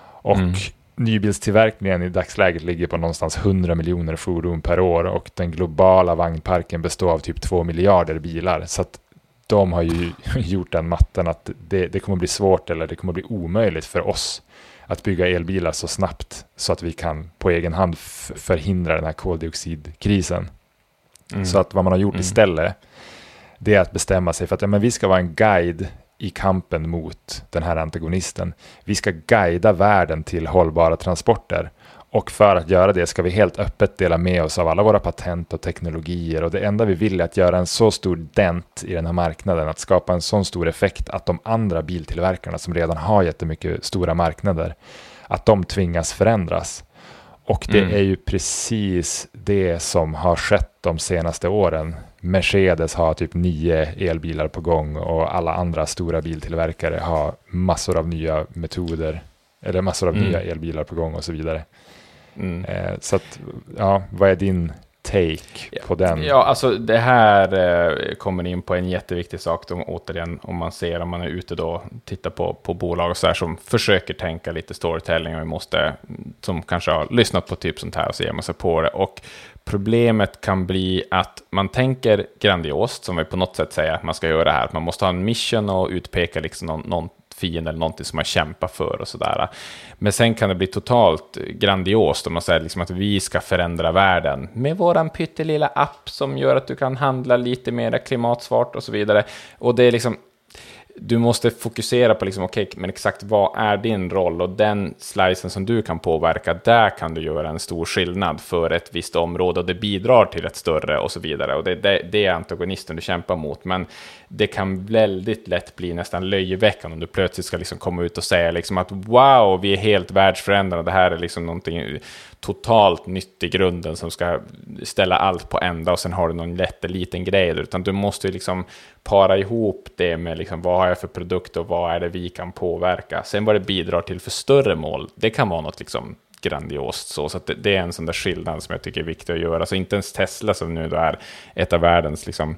Och mm. nybilstillverkningen i dagsläget ligger på någonstans 100 miljoner fordon per år och den globala vagnparken består av typ 2 miljarder bilar. Så att de har ju gjort den matten att det, det kommer bli svårt eller det kommer bli omöjligt för oss att bygga elbilar så snabbt så att vi kan på egen hand förhindra den här koldioxidkrisen. Mm. Så att vad man har gjort mm. istället, det är att bestämma sig för att ja, men vi ska vara en guide i kampen mot den här antagonisten. Vi ska guida världen till hållbara transporter. Och för att göra det ska vi helt öppet dela med oss av alla våra patent och teknologier. Och det enda vi vill är att göra en så stor dent i den här marknaden, att skapa en så stor effekt att de andra biltillverkarna som redan har jättemycket stora marknader, att de tvingas förändras. Och det mm. är ju precis det som har skett de senaste åren. Mercedes har typ nio elbilar på gång och alla andra stora biltillverkare har massor av nya metoder eller massor av mm. nya elbilar på gång och så vidare. Mm. Eh, så att, ja, vad är din take på den? Ja, alltså det här eh, kommer in på en jätteviktig sak, då, återigen, om man ser, om man är ute då, tittar på, på bolag och så här, som försöker tänka lite storytelling och vi måste, som kanske har lyssnat på typ sånt här och så ger man sig på det. Och problemet kan bli att man tänker grandiost, som vi på något sätt säger att man ska göra här, att man måste ha en mission och utpeka liksom någon, någon fiende eller någonting som man kämpar för och sådär. Men sen kan det bli totalt grandiost om man säger liksom att vi ska förändra världen med våran pyttelilla app som gör att du kan handla lite mer klimatsvart och så vidare. Och det är liksom du måste fokusera på liksom, okay, men exakt vad är din roll? Och den slicen som du kan påverka, där kan du göra en stor skillnad för ett visst område och det bidrar till ett större och så vidare. Och det, det, det är antagonisten du kämpar mot, men det kan väldigt lätt bli nästan löjeväckande om du plötsligt ska liksom komma ut och säga liksom att wow, vi är helt världsförändrande, det här är liksom någonting totalt nytt i grunden som ska ställa allt på ända och sen har du någon jätteliten grej utan du måste liksom para ihop det med liksom, vad har jag för produkt och vad är det vi kan påverka. Sen vad det bidrar till för större mål, det kan vara något liksom grandiost så, så det, det, är en sån där skillnad som jag tycker är viktig att göra. Så inte ens Tesla som nu då är ett av världens liksom,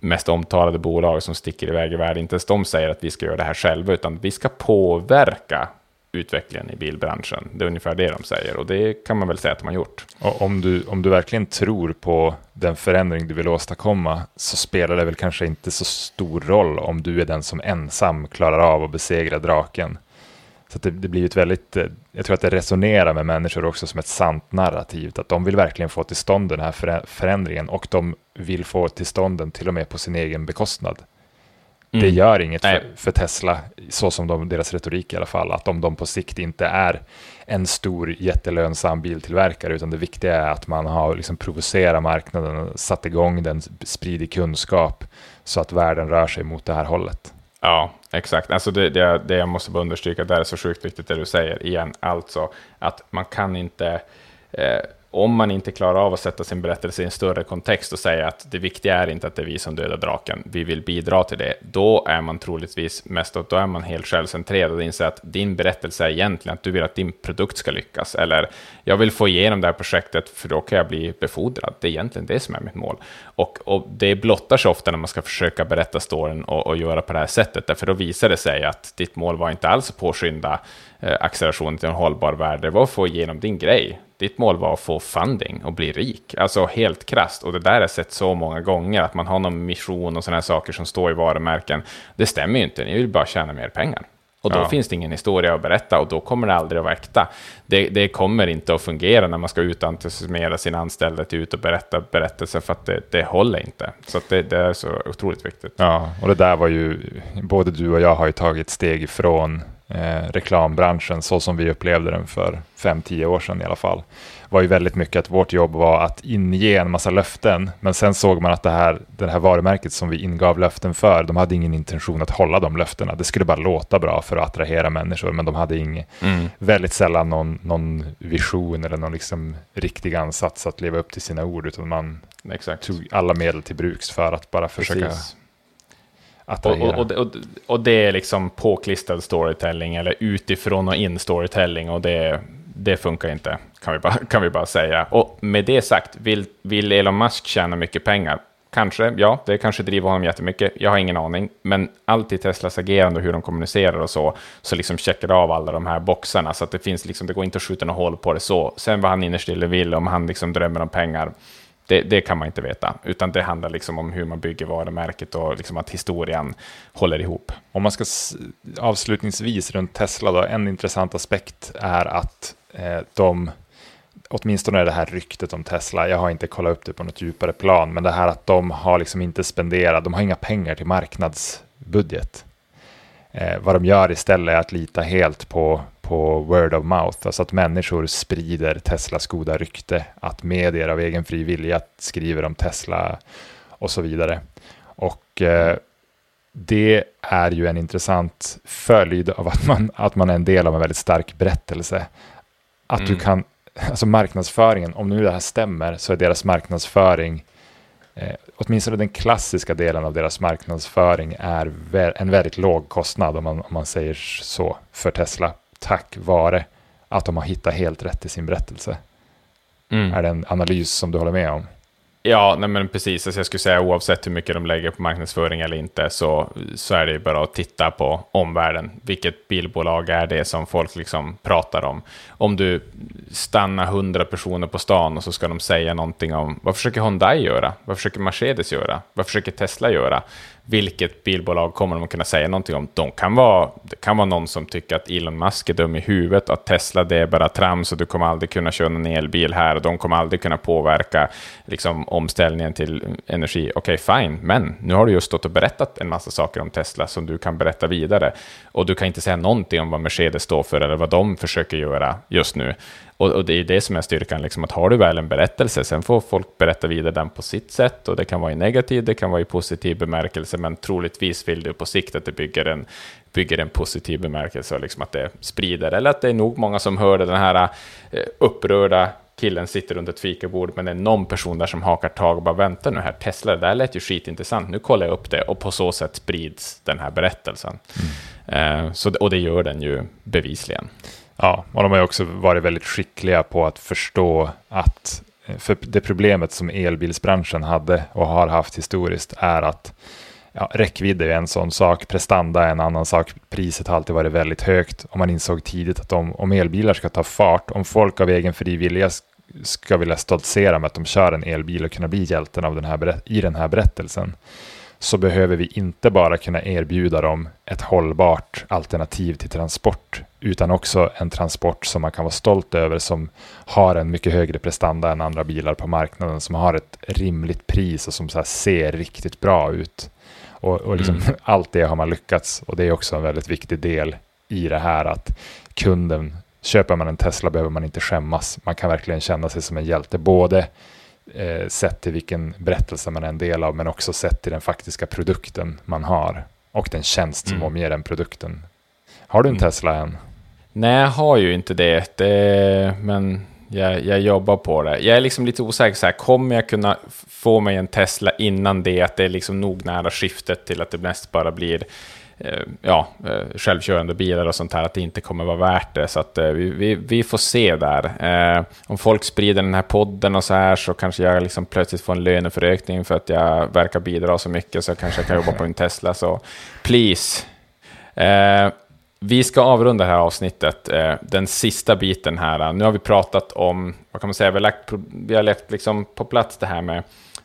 mest omtalade bolag som sticker iväg i världen, inte ens de säger att vi ska göra det här själva, utan vi ska påverka utvecklingen i bilbranschen. Det är ungefär det de säger och det kan man väl säga att de har gjort. Och om, du, om du verkligen tror på den förändring du vill åstadkomma så spelar det väl kanske inte så stor roll om du är den som ensam klarar av att besegra draken. Så det, det, blir ett väldigt, eh, jag tror att det resonerar med människor också som ett sant narrativ, att de vill verkligen få till stånd den här förändringen och de vill få till stånd den till och med på sin egen bekostnad. Mm. Det gör inget för, för, Tesla, så som de, deras retorik i alla fall, att om de på sikt inte är en stor jättelönsam biltillverkare, utan det viktiga är att man har liksom provocerat marknaden, satt igång den, spridit kunskap så att världen rör sig mot det här hållet. Ja, exakt. Alltså det, det, det jag måste bara understryka, det är så sjukt viktigt det du säger igen, alltså att man kan inte eh, om man inte klarar av att sätta sin berättelse i en större kontext och säga att det viktiga är inte att det är vi som dödar draken, vi vill bidra till det, då är man troligtvis mest, då är man helt självcentrerad och inser att din berättelse är egentligen att du vill att din produkt ska lyckas, eller jag vill få igenom det här projektet för då kan jag bli befordrad. Det är egentligen det som är mitt mål. Och, och det blottar sig ofta när man ska försöka berätta storyn och, och göra på det här sättet, därför då visar det sig att ditt mål var inte alls att påskynda eh, accelerationen till en hållbar värld, det var att få igenom din grej ditt mål var att få funding och bli rik. Alltså helt krast. Och det där har jag sett så många gånger, att man har någon mission och sådana saker som står i varumärken. Det stämmer ju inte, ni vill bara tjäna mer pengar. Och då ja. finns det ingen historia att berätta och då kommer det aldrig att vara äkta. Det, det kommer inte att fungera när man ska utentusiasmera sina anställda till ut och berätta berättelser för att det, det håller inte. Så det, det, är så otroligt viktigt. Ja, och det där var ju, både du och jag har ju tagit steg ifrån eh, reklambranschen så som vi upplevde den för 5-10 år sedan i alla fall var ju väldigt mycket att vårt jobb var att inge en massa löften men sen såg man att det här, det här varumärket som vi ingav löften för de hade ingen intention att hålla de löftena. Det skulle bara låta bra för att attrahera människor men de hade ing, mm. väldigt sällan någon, någon vision eller någon liksom riktig ansats att leva upp till sina ord utan man Exakt. tog alla medel till bruks för att bara försöka Precis attrahera. Och, och, och, och, det är liksom påklistrad storytelling eller utifrån och in storytelling och det, det funkar inte, kan vi, bara, kan vi bara säga. Och med det sagt, vill, vill Elon Musk tjäna mycket pengar? Kanske, ja, det kanske driver honom jättemycket. Jag har ingen aning. Men allt i Teslas agerande och hur de kommunicerar och så, så liksom checkar av alla de här boxarna. Så att det finns liksom, det går inte att skjuta något hål på det så. Sen vad han innerst inne vill, om han liksom drömmer om pengar, det, det, kan man inte veta, utan det handlar liksom om hur man bygger varumärket och liksom att historien håller ihop. Om man ska avslutningsvis runt Tesla, då, en intressant aspekt är att eh, de åtminstone är det här ryktet om Tesla, jag har inte kollat upp det på något djupare plan, men det här att de har liksom inte spenderat, de har inga pengar till marknadsbudget. Eh, vad de gör istället är att lita helt på, på word of mouth, alltså att människor sprider Teslas goda rykte, att medier av egen fri vilja skriver om Tesla och så vidare. Och eh, det är ju en intressant följd av att man, att man är en del av en väldigt stark berättelse. Att mm. du kan alltså marknadsföringen, om nu det här stämmer, så är deras marknadsföring, eh, åtminstone den klassiska delen av deras marknadsföring, är en väldigt låg kostnad, om man, om man säger så, för Tesla, tack vare att de har hittat helt rätt i sin berättelse. Mm. Är det en analys som du håller med om? Ja, nej men precis. Alltså jag skulle säga oavsett hur mycket de lägger på marknadsföring eller inte så, så är det ju bara att titta på omvärlden. Vilket bilbolag är det som folk liksom pratar om? Om du stannar hundra personer på stan och så ska de säga någonting om vad försöker Hyundai göra? Vad försöker Mercedes göra? Vad försöker Tesla göra? Vilket bilbolag kommer de att kunna säga någonting om? De kan vara, det kan vara någon som tycker att Elon Musk är dum i huvudet, att Tesla det är bara trams och du kommer aldrig kunna köra en elbil här och de kommer aldrig kunna påverka liksom, omställningen till energi. Okej, okay, fine, men nu har du just stått och berättat en massa saker om Tesla som du kan berätta vidare och du kan inte säga någonting om vad Mercedes står för eller vad de försöker göra just nu. Och, och, det är det som är styrkan, liksom, att har du väl en berättelse, sen får folk berätta vidare den på sitt sätt, och det kan vara i negativ, det kan vara i positiv bemärkelse, men troligtvis vill du på sikt att det bygger en, bygger en positiv bemärkelse, och liksom att det sprider, eller att det är nog många som hör den här eh, upprörda killen sitter runt ett fikabord, men det är någon person där som hakar tag och bara väntar nu här, Tesla, det där lät ju skitintressant, nu kollar jag upp det, och på så sätt sprids den här berättelsen. Mm. Eh, så, och det gör den ju bevisligen. Ja, och de har ju också varit väldigt skickliga på att förstå att eh, för det problemet som elbilsbranschen hade och har haft historiskt är att ja, räckvidd är en sån sak, prestanda är en annan sak, priset har alltid varit väldigt högt och man insåg tidigt att om, om elbilar ska ta fart, om folk av egen fri vilja ska vilja stoltsera med att de kör en elbil och kunna bli hjälten av den här, i den här berättelsen, så behöver vi inte bara kunna erbjuda dem ett hållbart alternativ till transport, utan också en transport som man kan vara stolt över, som har en mycket högre prestanda än andra bilar på marknaden, som har ett rimligt pris och som ser riktigt bra ut. Och, och liksom, mm. allt det har man lyckats och det är också en väldigt viktig del i det här att kunden, köper man en Tesla behöver man inte skämmas. Man kan verkligen känna sig som en hjälte, både eh, sett till vilken berättelse man är en del av, men också sett till den faktiska produkten man har och den tjänst som mm. omger den produkten. Har du en mm. Tesla än? Nej, jag har ju inte det, det men jag, jag, jobbar på det. Jag är liksom lite osäker, så här, kommer jag kunna få mig en Tesla innan det, att det är liksom nog nära skiftet till att det mest bara blir Eh, ja, eh, självkörande bilar och sånt här, att det inte kommer vara värt det. Så att eh, vi, vi, vi får se där. om folk sprider den här podden och så här så kanske jag liksom plötsligt får en löneförökning för att jag verkar bidra så mycket så kanske jag kan jobba på en Tesla. Så please. vi ska avrunda det här avsnittet, den sista biten här. Nu har vi pratat om, vad kan man säga, vi har lagt, vi har lagt liksom på plats det här med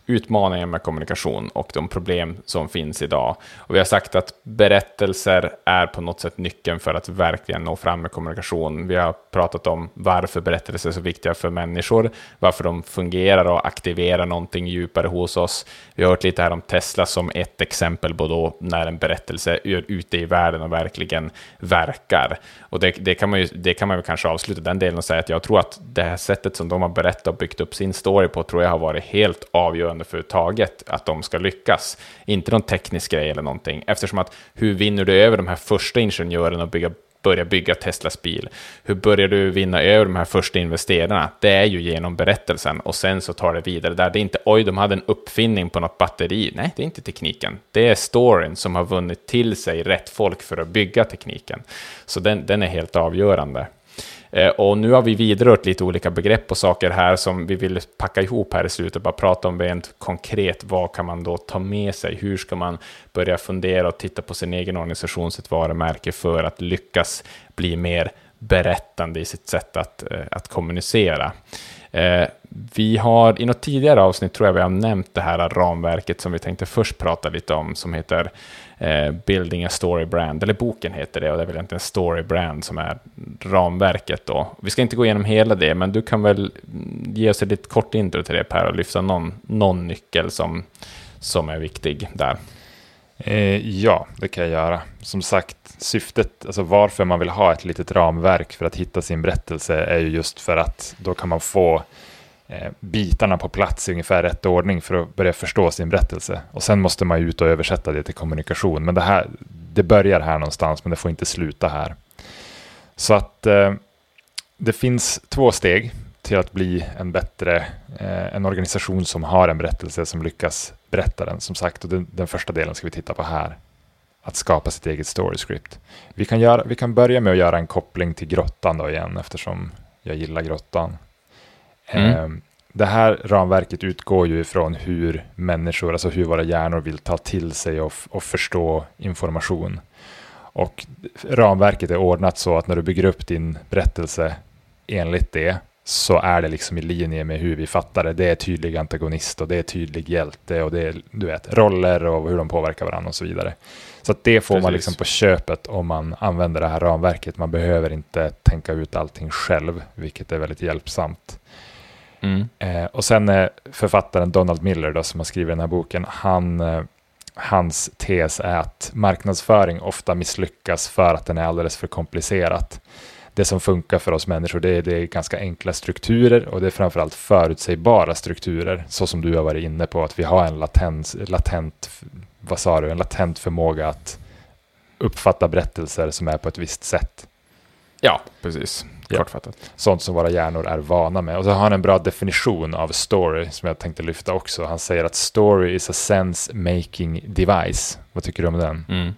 utmaningen med kommunikation och de problem som finns idag. Och vi har sagt att berättelser är på något sätt nyckeln för att verkligen nå fram med kommunikation. Vi har pratat om varför berättelser är så viktiga för människor, varför de fungerar och aktiverar någonting djupare hos oss. Vi har hört lite här om Tesla som ett exempel på då när en berättelse är ute i världen och verkligen verkar. Och det, det kan man ju det kan man väl kanske avsluta den delen och säga att jag tror att det här sättet som de har berättat och byggt upp sin story på tror jag har varit helt avgörande företaget att de ska lyckas. Inte någon teknisk grej eller någonting, eftersom att hur vinner du över de här första ingenjörerna och bygga börja bygga Teslas bil? Hur börjar du vinna över de här första investerarna? Det är ju genom berättelsen och sen så tar det vidare där. Det är inte oj, de hade en uppfinning på något batteri. Nej, det är inte tekniken. Det är storyn som har vunnit till sig rätt folk för att bygga tekniken. Så den, den är helt avgörande. Eh, och nu har vi vidrört lite olika begrepp och saker här som vi vill packa ihop här i slutet, bara prata om rent konkret, vad kan man då ta med sig? Hur ska man börja fundera och titta på sin egen organisation, sitt varumärke för att lyckas bli mer berättande i sitt sätt att, eh, att kommunicera? Eh, vi har i något tidigare avsnitt tror jag vi har nämnt det här ramverket som vi tänkte först prata lite om, som heter eh, Building a Story Brand, eller boken heter det, och det är väl egentligen Story Brand som är ramverket då. Vi ska inte gå igenom hela det, men du kan väl ge oss ett kort intro till det Per, och lyfta någon, någon nyckel som, som är viktig där. Eh, ja, det kan jag göra. Som sagt, syftet, alltså varför man vill ha ett litet ramverk för att hitta sin berättelse är ju just för att då kan man få eh, bitarna på plats i ungefär rätt ordning för att börja förstå sin berättelse. Och sen måste man ju ut och översätta det till kommunikation. Men det, här, det börjar här någonstans, men det får inte sluta här. Så att eh, det finns två steg till att bli en bättre, eh, en organisation som har en berättelse som lyckas berätta den. Som sagt, och den, den första delen ska vi titta på här. Att skapa sitt eget story script. Vi kan, göra, vi kan börja med att göra en koppling till grottan då igen, eftersom jag gillar grottan. Mm. Eh, det här ramverket utgår ju ifrån hur människor, alltså hur våra hjärnor vill ta till sig och, och förstå information. Och ramverket är ordnat så att när du bygger upp din berättelse enligt det så är det liksom i linje med hur vi fattar det. Det är tydlig antagonist och det är tydlig hjälte och det är du vet, roller och hur de påverkar varandra och så vidare. Så det får Precis. man liksom på köpet om man använder det här ramverket. Man behöver inte tänka ut allting själv, vilket är väldigt hjälpsamt. Mm. Eh, och sen är författaren Donald Miller då, som har skrivit den här boken, han, eh, hans tes är att marknadsföring ofta misslyckas för att den är alldeles för komplicerat det som funkar för oss människor det är, det är ganska enkla strukturer och det är framförallt förutsägbara strukturer. Så som du har varit inne på, att vi har en latens, latent, vad sa du, en latent förmåga att uppfatta berättelser som är på ett visst sätt. Ja, precis. Kortfattat. Ja. Sånt som våra hjärnor är vana med. Och så har han en bra definition av story som jag tänkte lyfta också. Han säger att story is a sense making device. Vad tycker du om den? Mm.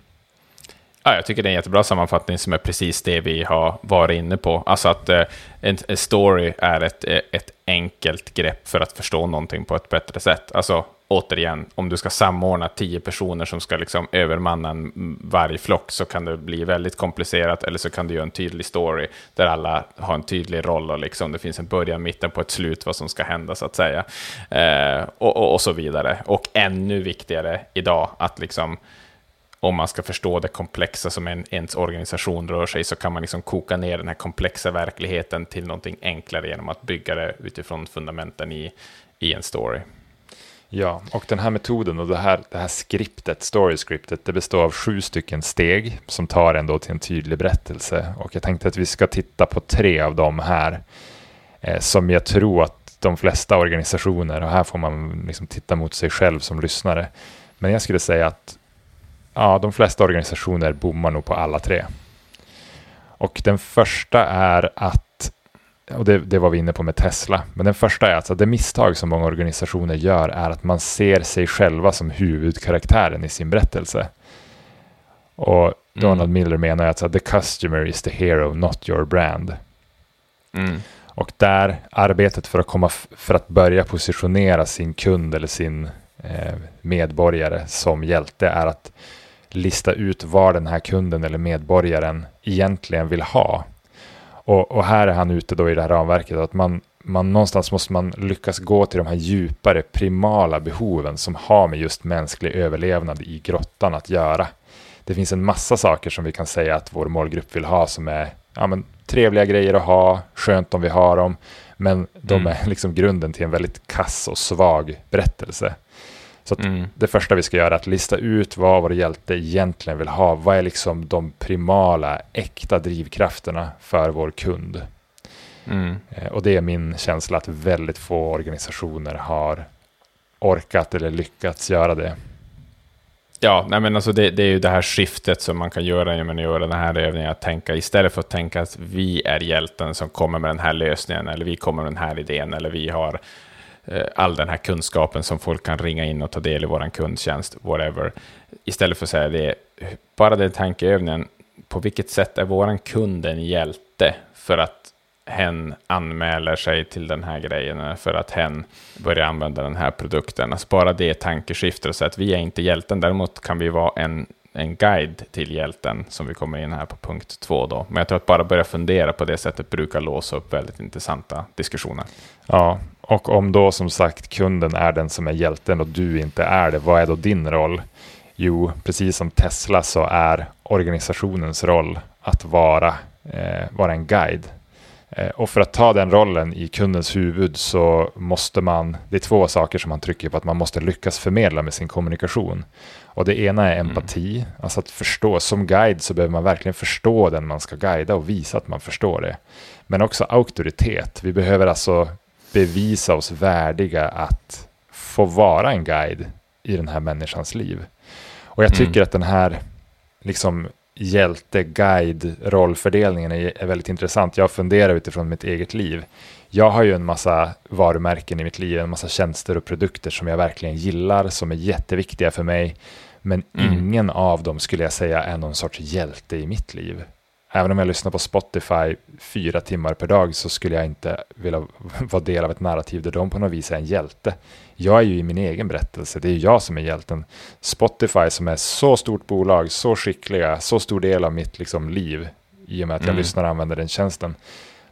Ja, jag tycker det är en jättebra sammanfattning som är precis det vi har varit inne på. Alltså att eh, en, en, story är ett, eh, ett enkelt grepp för att förstå någonting på ett bättre sätt. Alltså återigen, om du ska samordna tio personer som ska liksom övermanna en mm, vargflock så kan det bli väldigt komplicerat, eller så kan du göra en tydlig story där alla har en tydlig roll och liksom det finns en början, mitten på ett slut vad som ska hända så att säga. Eh, och, och, och, så vidare. Och ännu viktigare idag att liksom om man ska förstå det komplexa som en, ens organisation rör sig, så kan man liksom koka ner den här komplexa verkligheten till någonting enklare genom att bygga det utifrån fundamenten i, i en story. Ja, och den här metoden och det här, det här skriptet, story-skriptet, det består av sju stycken steg som tar ändå till en tydlig berättelse. Och jag tänkte att vi ska titta på tre av dem här, eh, som jag tror att de flesta organisationer, och här får man liksom titta mot sig själv som lyssnare, men jag skulle säga att ja, de flesta organisationer bommar nog på alla tre. Och den första är att, och det, det var vi inne på med Tesla, men den första är alltså det misstag som många organisationer gör är att man ser sig själva som huvudkaraktären i sin berättelse. Och mm. Donald Miller menar att the customer is the hero, not your brand. Mm. Och där arbetet för att, komma för att börja positionera sin kund eller sin eh, medborgare som hjälte är att lista ut vad den här kunden eller medborgaren egentligen vill ha. Och, och här är han ute då i det här ramverket att man, man någonstans måste man lyckas gå till de här djupare primala behoven som har med just mänsklig överlevnad i grottan att göra. Det finns en massa saker som vi kan säga att vår målgrupp vill ha som är ja, men, trevliga grejer att ha, skönt om vi har dem, men de mm. är liksom grunden till en väldigt kass och svag berättelse. Så mm. det första vi ska göra är att lista ut vad vår hjälte egentligen vill ha. Vad är liksom de primala, äkta drivkrafterna för vår kund? Mm. Eh, och det är min känsla att väldigt få organisationer har orkat eller lyckats göra det. Ja, nej men alltså det, det, är ju det här skiftet som man kan göra när man gör den här övningen, att tänka istället för att tänka att vi är hjälten som kommer med den här lösningen, eller vi kommer med den här idén, eller vi har Eh, all den här kunskapen som folk kan ringa in och ta del i vår kundtjänst, whatever. Istället för att säga det, bara den tankeövningen, på vilket sätt är vår kund en hjälte för att hen anmäler sig till den här grejen för att hen börjar använda den här produkten. Alltså bara det tankeskiftet, så att vi är inte hjälten, däremot kan vi vara en, en guide till hjälten, som vi kommer in här på punkt två då. Men jag tror att bara börja fundera på det sättet brukar låsa upp väldigt intressanta diskussioner. Ja, och om då som sagt kunden är den som är hjälten och du inte är det, vad är då din roll? Jo, precis som Tesla så är organisationens roll att vara, eh, vara en guide och för att ta den rollen i kundens huvud så måste man, det är två saker som man trycker på, att man måste lyckas förmedla med sin kommunikation. Och det ena är mm. empati, mm. alltså att förstå. Som guide så behöver man verkligen förstå den man ska guida och visa att man förstår det. Men också auktoritet. Vi behöver alltså bevisa oss värdiga att få vara en guide i den här människans liv. Och jag tycker mm. att den här liksom hjälte-guide-rollfördelningen är, väldigt intressant. Jag funderar utifrån mitt eget liv. Jag har ju en massa varumärken i mitt liv, en massa tjänster och produkter som jag verkligen gillar, som är jätteviktiga för mig. Men mm. ingen av dem skulle jag säga är någon sorts hjälte i mitt liv. Även om jag lyssnar på Spotify fyra timmar per dag så skulle jag inte vilja vara del av ett narrativ där de på något vis är en hjälte. Jag är ju i min egen berättelse, det är jag som är hjälten. Spotify som är så stort bolag, så skickliga, så stor del av mitt liksom, liv i och med att jag mm. lyssnar och använder den tjänsten.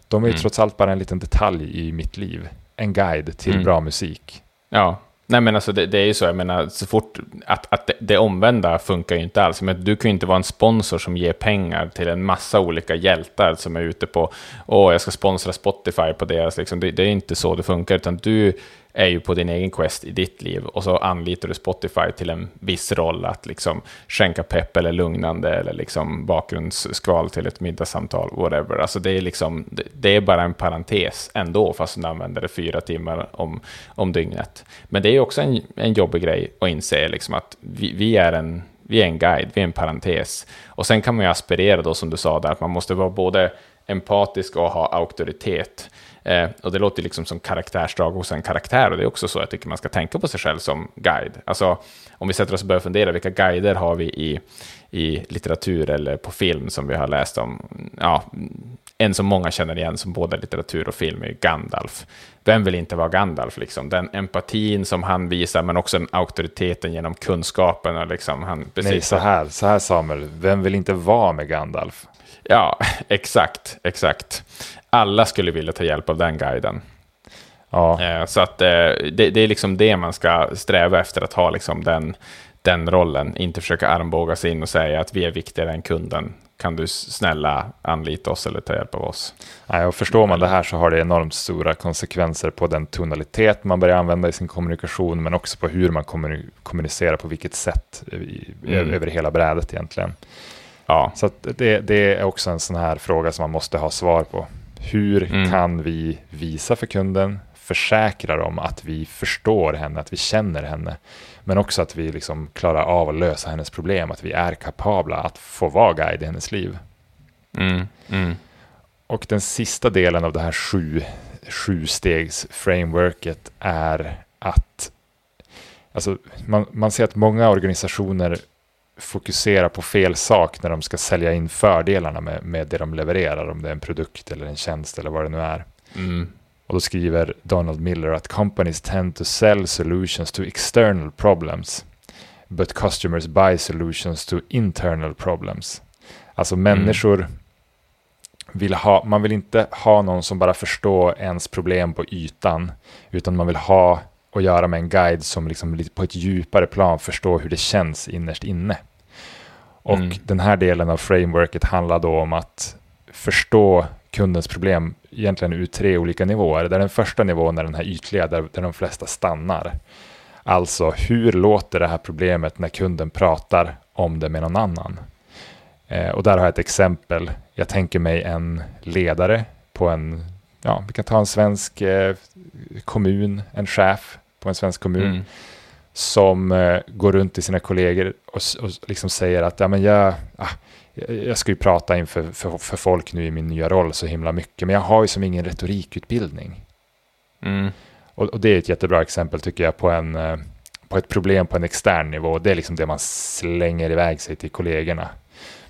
De är ju mm. trots allt bara en liten detalj i mitt liv. En guide till mm. bra musik. Ja, Nej men alltså det, det, är ju så, jag menar så fort att, att det, det omvända funkar ju inte alls. Men du kan ju inte vara en sponsor som ger pengar till en massa olika hjältar som är ute på, åh jag ska sponsra Spotify på deras, liksom. det, det är inte så det funkar, utan du är ju på din egen quest i ditt liv och så anlitar du Spotify till en viss roll att liksom skänka pepp eller lugnande eller liksom bakgrundsskval till ett middagssamtal, whatever. Alltså det är liksom, det är bara en parentes ändå, fast du använder det fyra timmar om, om dygnet. Men det är också en, en jobbig grej att inse liksom att vi, vi är en vi är en guide, vi är en parentes. Och sen kan man ju aspirera då, som du sa där, att man måste vara både empatisk och ha auktoritet. Eh, och det låter liksom som karaktärsdrag hos en karaktär, och det är också så jag tycker man ska tänka på sig själv som guide. Alltså, om vi sätter oss och börjar fundera, vilka guider har vi i, i litteratur eller på film som vi har läst om? Ja, en som många känner igen som både litteratur och film är Gandalf. Vem vill inte vara Gandalf? Liksom? Den empatin som han visar, men också den auktoriteten genom kunskapen. Och liksom, han, precis Nej, så här, så här Samuel, vem vill inte vara med Gandalf? Ja, exakt, exakt alla skulle vilja ta hjälp av den guiden. Ja. Eh, så att eh, det, det, är liksom det man ska sträva efter, att ha liksom den, den rollen. Inte försöka armbåga sig in och säga att vi är viktigare än kunden. Kan du snälla anlita oss eller ta hjälp av oss? Nej, och förstår man det här så har det enormt stora konsekvenser på den tonalitet man börjar använda i sin kommunikation, men också på hur man kommunicerar, på vilket sätt mm. över hela brädet egentligen. Ja. Så det, det är också en sån här fråga som man måste ha svar på. Hur mm. kan vi visa för kunden, försäkra dem att vi förstår henne, att vi känner henne, men också att vi liksom klarar av att lösa hennes problem, att vi är kapabla att få vara guide i hennes liv. Mm. Mm. Och den sista delen av det här sju, sju stegs frameworket är att alltså man, man ser att många organisationer fokusera på fel sak när de ska sälja in fördelarna med, med det de levererar, om det är en produkt eller en tjänst eller vad det nu är. Mm. Och då skriver Donald Miller att companies tend to sell solutions to external problems, but customers buy solutions to internal problems. Alltså människor mm. vill ha, man vill inte ha någon som bara förstår ens problem på ytan, utan man vill ha att göra med en guide som liksom på ett djupare plan förstår hur det känns innerst inne. Och mm. den här delen av frameworket handlar då om att förstå kundens problem egentligen ur tre olika nivåer. Där den första nivån är den här ytliga, där, där de flesta stannar. Alltså, hur låter det här problemet när kunden pratar om det med någon annan? Eh, och där har jag ett exempel. Jag tänker mig en ledare på en, ja, vi kan ta en svensk eh, kommun, en chef på en svensk kommun. Mm. som eh, går runt till sina kollegor och, och liksom säger att ja, men jag, ah, jag ska ju prata inför för, för folk nu i min nya roll så himla mycket, men jag har ju som ingen retorikutbildning. Mm. Och, och, det är ett jättebra exempel tycker jag på, en, eh, på ett problem på en extern nivå. Det är liksom det man slänger iväg sig till kollegorna.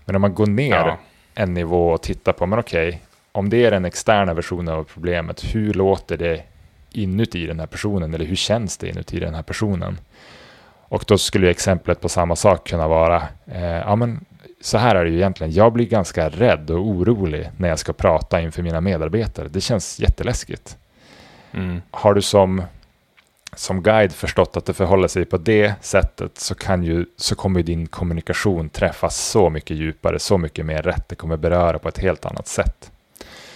Men om man går ner ja. en nivå och tittar på, men okej, okay, om det är den externa versionen av problemet, hur låter det inuti den här personen eller hur känns det inuti den här personen? Och då skulle exemplet på samma sak kunna vara, eh, ja men så här är det ju egentligen, jag blir ganska rädd och orolig när jag ska prata inför mina medarbetare. Det känns jätteläskigt. Mm. Har du som, som guide förstått att det förhåller sig på det sättet så, kan ju, så kommer din kommunikation träffas så mycket djupare, så mycket mer rätt. Det kommer beröra på ett helt annat sätt.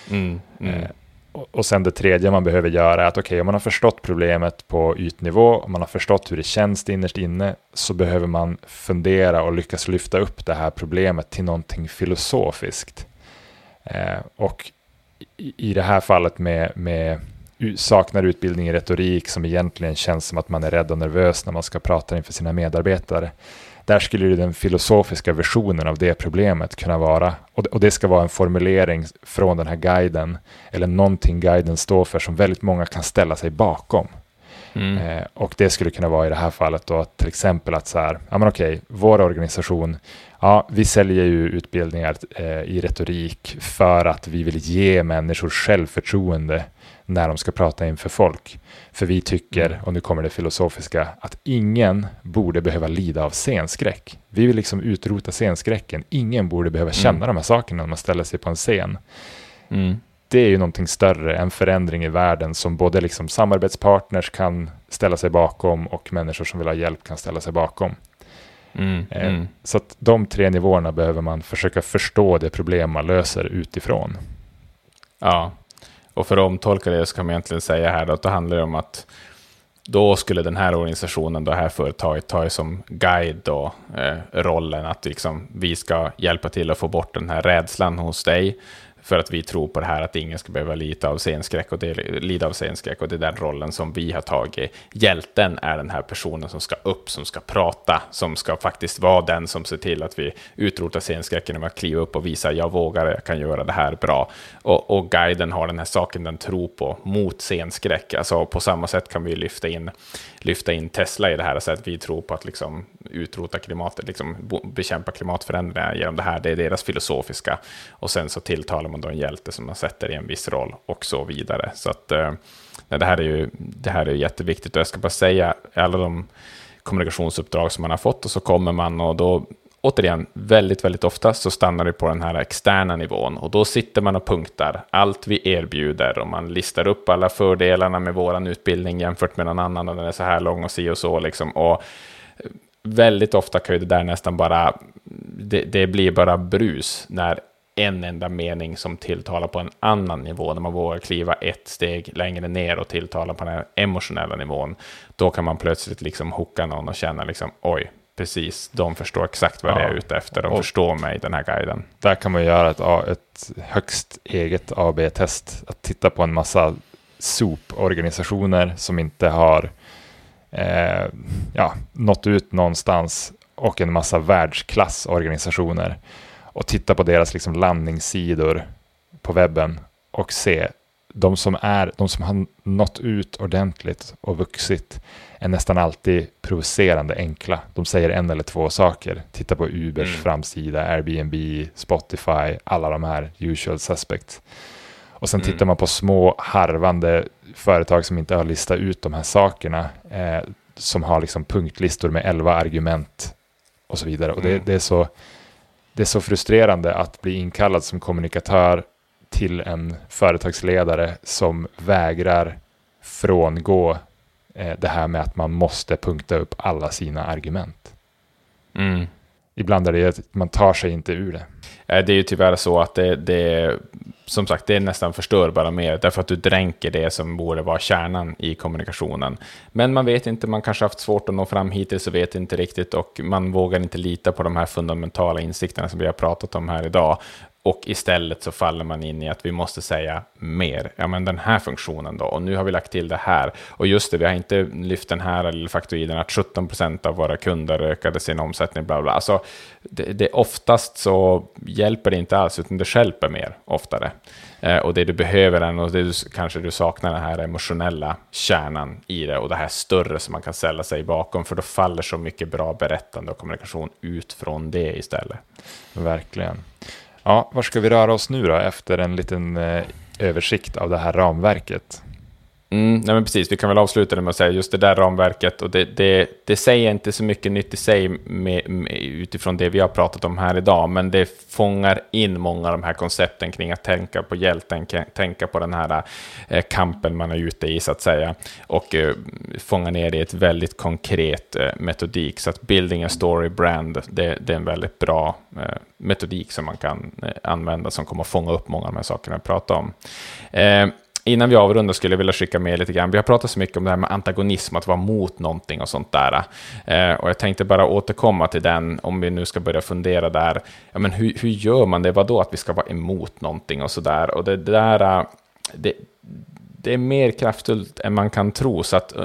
Mm. Mm. Och sen det tredje man behöver göra är att okej, okay, om man har förstått problemet på ytnivå, om man har förstått hur det känns innerst inne, så behöver man fundera och lyckas lyfta upp det här problemet till någonting filosofiskt. Eh, och i, i det här fallet med, med saknar utbildning i retorik som egentligen känns som att man är rädd och nervös när man ska prata inför sina medarbetare. Där skulle den filosofiska versionen av det problemet kunna vara, och det ska vara en formulering från den här guiden, eller någonting guiden står för som väldigt många kan ställa sig bakom. Mm. Eh, och det skulle kunna vara i det här fallet då till exempel att så här, ja men okej, vår organisation, ja vi säljer ju utbildningar eh, i retorik för att vi vill ge människor självförtroende när de ska prata inför folk. För vi tycker, mm. och nu kommer det filosofiska, att ingen borde behöva lida av scenskräck. Vi vill liksom utrota scenskräcken. Ingen borde behöva känna mm. de här sakerna när man ställer sig på en scen. Mm. Det är ju någonting större, en förändring i världen som både liksom samarbetspartners kan ställa sig bakom och människor som vill ha hjälp kan ställa sig bakom. Mm, eh, mm. Så att de tre nivåerna behöver man försöka förstå det problem man löser utifrån. Ja, och för att omtolka det så kan man egentligen säga här då, att det handlar om att då skulle den här organisationen, det här företaget, ta som guide då, eh, rollen att liksom, vi ska hjälpa till att få bort den här rädslan hos dig för att vi tror på det här att ingen ska behöva lida av scenskräck och det, lida av scenskräck och det är den rollen som vi har tagit. Hjälten är den här personen som ska upp, som ska prata, som ska faktiskt vara den som ser till att vi utrotar scenskräcken genom att kliva upp och visa jag vågar, jag kan göra det här bra. Och, och guiden har den här saken den tror på mot scenskräck. Alltså på samma sätt kan vi lyfta in, lyfta in Tesla i det här, så att vi tror på att liksom utrota klimatet, liksom bekämpa klimatförändringar genom det här. Det är deras filosofiska. Och sen så tilltalar man då en hjälte som man sätter i en viss roll och så vidare. Så att eh, det här är ju det här är jätteviktigt. Och jag ska bara säga, alla de kommunikationsuppdrag som man har fått och så kommer man och då återigen, väldigt, väldigt ofta så stannar det på den här externa nivån och då sitter man och punktar allt vi erbjuder och man listar upp alla fördelarna med våran utbildning jämfört med någon annan och den är så här lång och si och så liksom. Och väldigt ofta kan ju det där nästan bara, det, det blir bara brus när en enda mening som tilltalar på en annan nivå, när man vågar kliva ett steg längre ner och tilltala på den här emotionella nivån, då kan man plötsligt liksom hooka någon och känna liksom, oj, precis, de förstår exakt vad ja. jag är ute efter, de och förstår mig, den här guiden. Där kan man göra ett, ett högst eget AB-test, att titta på en massa SOP-organisationer som inte har eh, ja, nått ut någonstans och en massa världsklassorganisationer och titta på deras liksom landningssidor på webben och se de som, är, de som har nått ut ordentligt och vuxit är nästan alltid provocerande enkla. De säger en eller två saker. Titta på Ubers mm. framsida, Airbnb, Spotify, alla de här usual suspects. Och sen mm. tittar man på små harvande företag som inte har listat ut de här sakerna, eh, som har liksom punktlistor med elva argument och så vidare. Och det, mm. det, är så, det är så frustrerande att bli inkallad som kommunikatör till en företagsledare som vägrar frångå det här med att man måste punkta upp alla sina argument. Mm. Ibland är det att man tar sig inte ur det. Eh, det är ju tyvärr så att det, det som sagt, det är nästan förstör mer, därför att du dränker det som borde vara kärnan i kommunikationen. Men man vet inte, man kanske haft svårt att nå fram hittills och vet inte riktigt och man vågar inte lita på de här fundamentala insikterna som vi har pratat om här idag och istället så faller man in i att vi måste säga mer. Ja, men den här funktionen då, och nu har vi lagt till det här. Och just det, vi har inte lyft den här eller faktoriden att 17 procent av våra kunder ökade sin omsättning, bla bla. Alltså, det, det, oftast så hjälper det inte alls, utan det skälper mer oftare. Eh, och det du behöver är, och det du, kanske du saknar den här emotionella kärnan i det, och det här större som man kan ställa sig bakom, för då faller så mycket bra berättande och kommunikation ut från det istället. Verkligen. Ja, var ska vi röra oss nu då efter en liten eh, översikt av det här ramverket? Mm, nej men precis, vi kan väl avsluta det med att säga just det där ramverket och det, det, det säger inte så mycket nytt i sig med, med, utifrån det vi har pratat om här idag, men det fångar in många av de här koncepten kring att tänka på hjälten, tänka på den här eh, kampen man är ute i så att säga och eh, fånga ner det i ett väldigt konkret eh, metodik. Så att building a story brand, det, det är en väldigt bra eh, metodik som man kan eh, använda som kommer att fånga upp många av de här sakerna vi pratar om. Eh, Innan vi avrundar skulle jag vilja skicka med lite grann. Vi har pratat så mycket om det här med antagonism, att vara mot någonting och sånt där. Eh, och jag tänkte bara återkomma till den, om vi nu ska börja fundera där. Ja, men hur, hur gör man det? Vadå att vi ska vara emot någonting och så där? Och det, det där, eh, det, det är mer kraftfullt än man kan tro. Så att eh,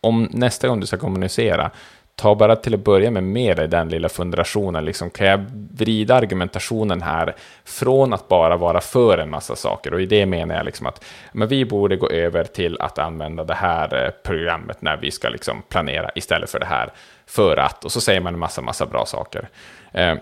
om nästa gång du ska kommunicera, ta bara till att börja med med dig den lilla funderationen, Liksom, kan jag vrida argumentationen här från att bara vara för en massa saker? Och i det menar jag liksom att men vi borde gå över till att använda det här eh, programmet när vi ska liksom planera istället för det här. För att, och så säger man en massa, massa bra saker. Eh,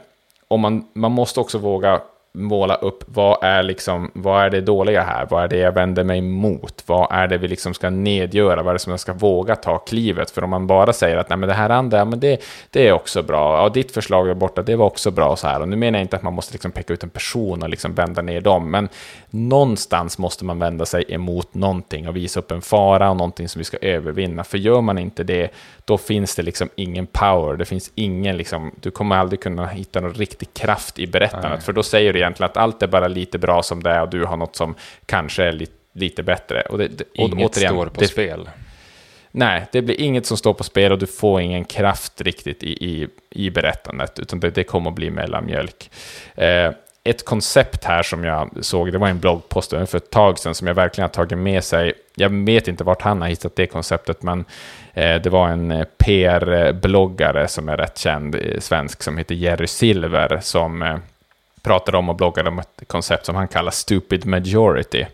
och man, man måste också våga måla upp vad är, liksom, vad är det dåliga här? Vad är det jag vänder mig mot? Vad är det vi liksom ska nedgöra? Vad är det som jag ska våga ta klivet? För om man bara säger att Nej, men det här andra, men det, det är också bra. Ja, ditt förslag är borta, det var också bra så här. Och nu menar jag inte att man måste liksom peka ut en person och liksom vända ner dem, men någonstans måste man vända sig emot någonting och visa upp en fara och någonting som vi ska övervinna. För gör man inte det, då finns det liksom ingen power. Det finns ingen, liksom, du kommer aldrig kunna hitta någon riktig kraft i berättandet. Nej. För då säger du egentligen att allt är bara lite bra som det är och du har något som kanske är lite, lite bättre. Och det, det, Inget återigen, står på det, spel. Nej, det blir inget som står på spel och du får ingen kraft riktigt i, i, i berättandet, utan det, det kommer att bli mellanmjölk. Eh, ett koncept här som jag såg, det var en bloggpost för ett tag sedan som jag verkligen har tagit med sig. Jag vet inte vart han har hittat det konceptet, men eh, det var en eh, PR-bloggare som är rätt känd, eh, svensk, som heter Jerry Silver, som pratade om och bloggade om ett koncept som han kallar stupid majority.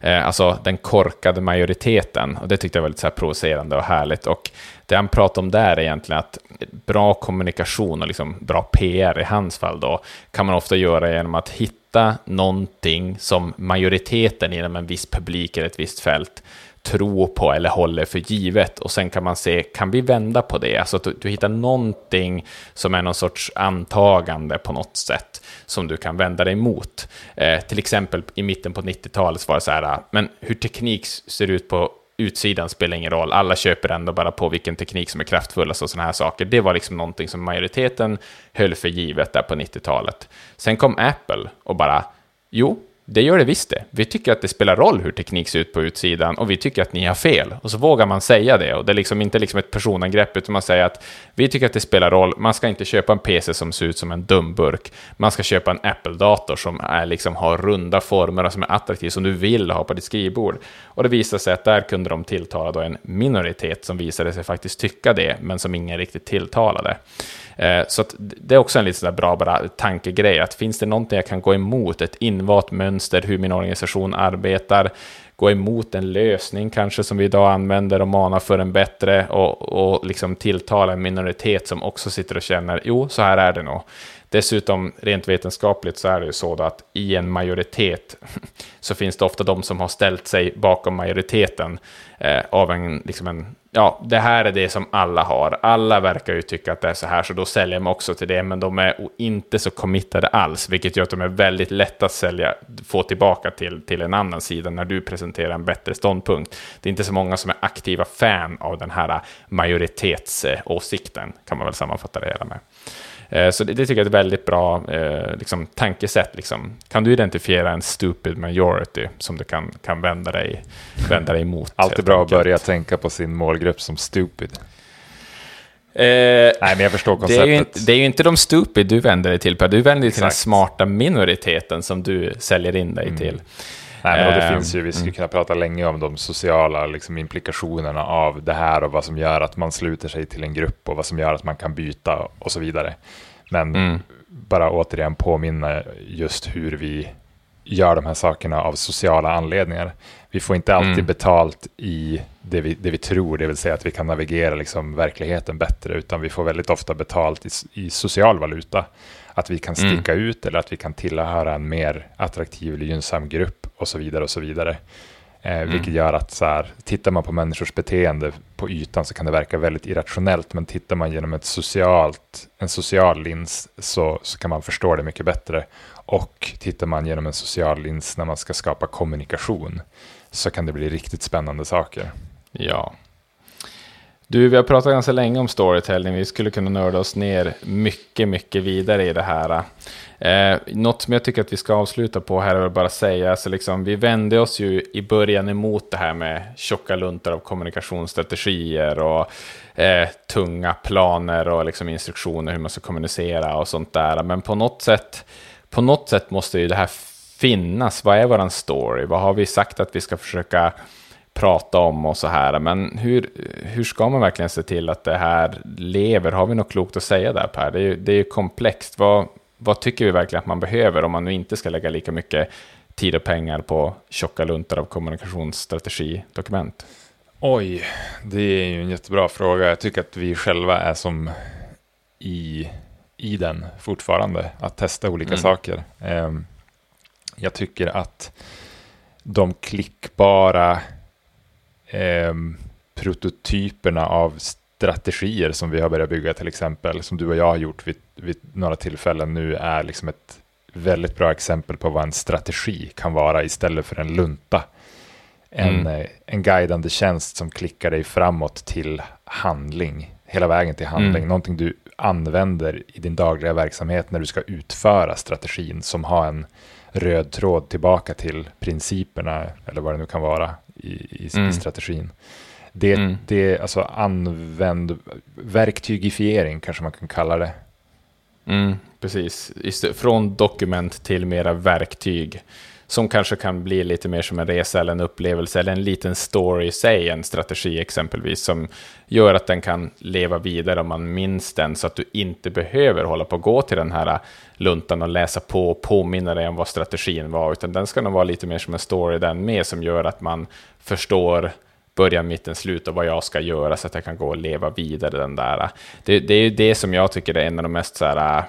Eh, alltså den korkade majoriteten. Och det tyckte jag var lite så här provocerande och härligt. Och det han pratar om där är egentligen att bra kommunikation och liksom bra PR i hans fall då, kan man ofta göra genom att hitta någonting som majoriteten inom en viss publik eller ett visst fält tror på eller håller för givet och sen kan man se, kan vi vända på det? Alltså att du, du hittar någonting som är någon sorts antagande på något sätt som du kan vända dig mot. Eh, till exempel i mitten på 90-talet var det så här, ah, men hur teknik ser ut på utsidan spelar ingen roll, alla köper ändå bara på vilken teknik som är kraftfullast och sådana här saker. Det var liksom någonting som majoriteten höll för givet där på 90-talet. Sen kom Apple och bara, jo, det gör det visst det. Vi tycker att det spelar roll hur teknik ser ut på utsidan och vi tycker att ni har fel. Och så vågar man säga det och det är liksom inte liksom ett personangrepp utan man säger att vi tycker att det spelar roll. Man ska inte köpa en PC som ser ut som en dumburk. Man ska köpa en Apple-dator som är liksom har runda former och som är attraktiv som du vill ha på ditt skrivbord. Och det visade sig att där kunde de tilltala då en minoritet som visade sig faktiskt tycka det men som ingen riktigt tilltalade. Eh, så det är också en lite bra bara tankegrej, att finns det någonting jag kan gå emot, ett invalt mönster, hur min organisation arbetar, gå emot en lösning kanske som vi idag använder och mana för en bättre och, och liksom tilltala en minoritet som också sitter och känner, jo, så här är det nog. Dessutom, rent vetenskapligt så är det ju så att i en majoritet så finns det ofta de som har ställt sig bakom majoriteten eh, av en, liksom en ja, det här är det som alla har. Alla verkar ju tycka att det är så här, så då säljer man också till det, men de är inte så committade alls, vilket gör att de är väldigt lätta att sälja, få tillbaka till, till en annan sida när du presenterar en bättre ståndpunkt. Det är inte så många som är aktiva fan av den här eh, majoritetsåsikten, eh, kan man väl sammanfatta det hela med. Eh, så det, det, tycker jag är ett väldigt bra eh, liksom, tankesätt. Liksom. Kan du identifiera en stupid majority som du kan, kan vända, dig, vända dig? Alltid bra att börja tänka på sin målgrupp som stupid. Nej, men jag förstår konceptet. Det är, ju, det är ju inte de stupid du vänder dig till, Per. Du vänder dig till den smarta minoriteten som du säljer in dig mm. till. Nej, men det um, finns ju, vi skulle mm. kunna prata länge om de sociala liksom, implikationerna av det här och vad som gör att man sluter sig till en grupp och vad som gör att man kan byta och så vidare. Men mm. bara återigen påminna just hur vi gör de här sakerna av sociala anledningar. Vi får inte alltid mm. betalt i det vi, det vi tror, det vill säga att vi kan navigera liksom verkligheten bättre, utan vi får väldigt ofta betalt i, i social valuta. Att vi kan sticka mm. ut eller att vi kan tillhöra en mer attraktiv eller gynnsam grupp och så vidare och så vidare. Eh, mm. Vilket gör att så här, tittar man på människors beteende på ytan så kan det verka väldigt irrationellt, men tittar man genom ett socialt, en social lins så, så kan man förstå det mycket bättre. Och tittar man genom en social lins när man ska skapa kommunikation så kan det bli riktigt spännande saker. Ja. Du, vi har pratat ganska länge om storytelling. Vi skulle kunna nörda oss ner mycket, mycket vidare i det här. Eh, något som jag tycker att vi ska avsluta på här är väl bara säga, alltså liksom, vi vände oss ju i början emot det här med tjocka luntar av kommunikationsstrategier och eh, tunga planer och liksom instruktioner hur man ska kommunicera och sånt där. Men på något sätt, på något sätt måste ju det här finnas. Vad är våran story? Vad har vi sagt att vi ska försöka prata om och så här. Men hur, hur ska man verkligen se till att det här lever? Har vi något klokt att säga där Per? Det är ju, det är ju komplext. Vad, vad tycker vi verkligen att man behöver om man nu inte ska lägga lika mycket tid och pengar på tjocka luntar av kommunikationsstrategidokument? Oj, det är ju en jättebra fråga. Jag tycker att vi själva är som i, i den fortfarande, att testa olika mm. saker. Um, jag tycker att de klickbara eh, prototyperna av strategier som vi har börjat bygga till exempel, som du och jag har gjort vid, vid några tillfällen nu, är liksom ett väldigt bra exempel på vad en strategi kan vara istället för en lunta. En, mm. Eh, en guidande tjänst som klickar dig framåt till handling, hela vägen till handling, mm. någonting du använder i din dagliga verksamhet när du ska utföra strategin som har en röd tråd tillbaka till principerna eller vad det nu kan vara i, i, mm. i strategin. Det, mm. det alltså använd verktygifiering kanske man kan kalla det. Mm, precis, från dokument till mera verktyg som kanske kan bli lite mer som en resa eller en upplevelse eller en liten story i sig, en strategi exempelvis, som gör att den kan leva vidare om man minns den, så att du inte behöver hålla på att gå till den här luntan och läsa på och påminna dig om vad strategin var, utan den ska nog vara lite mer som en story den med, som gör att man förstår början, mitten, slut och vad jag ska göra så att jag kan gå och leva vidare den där. Det, det är ju det som jag tycker är en av de mest så här,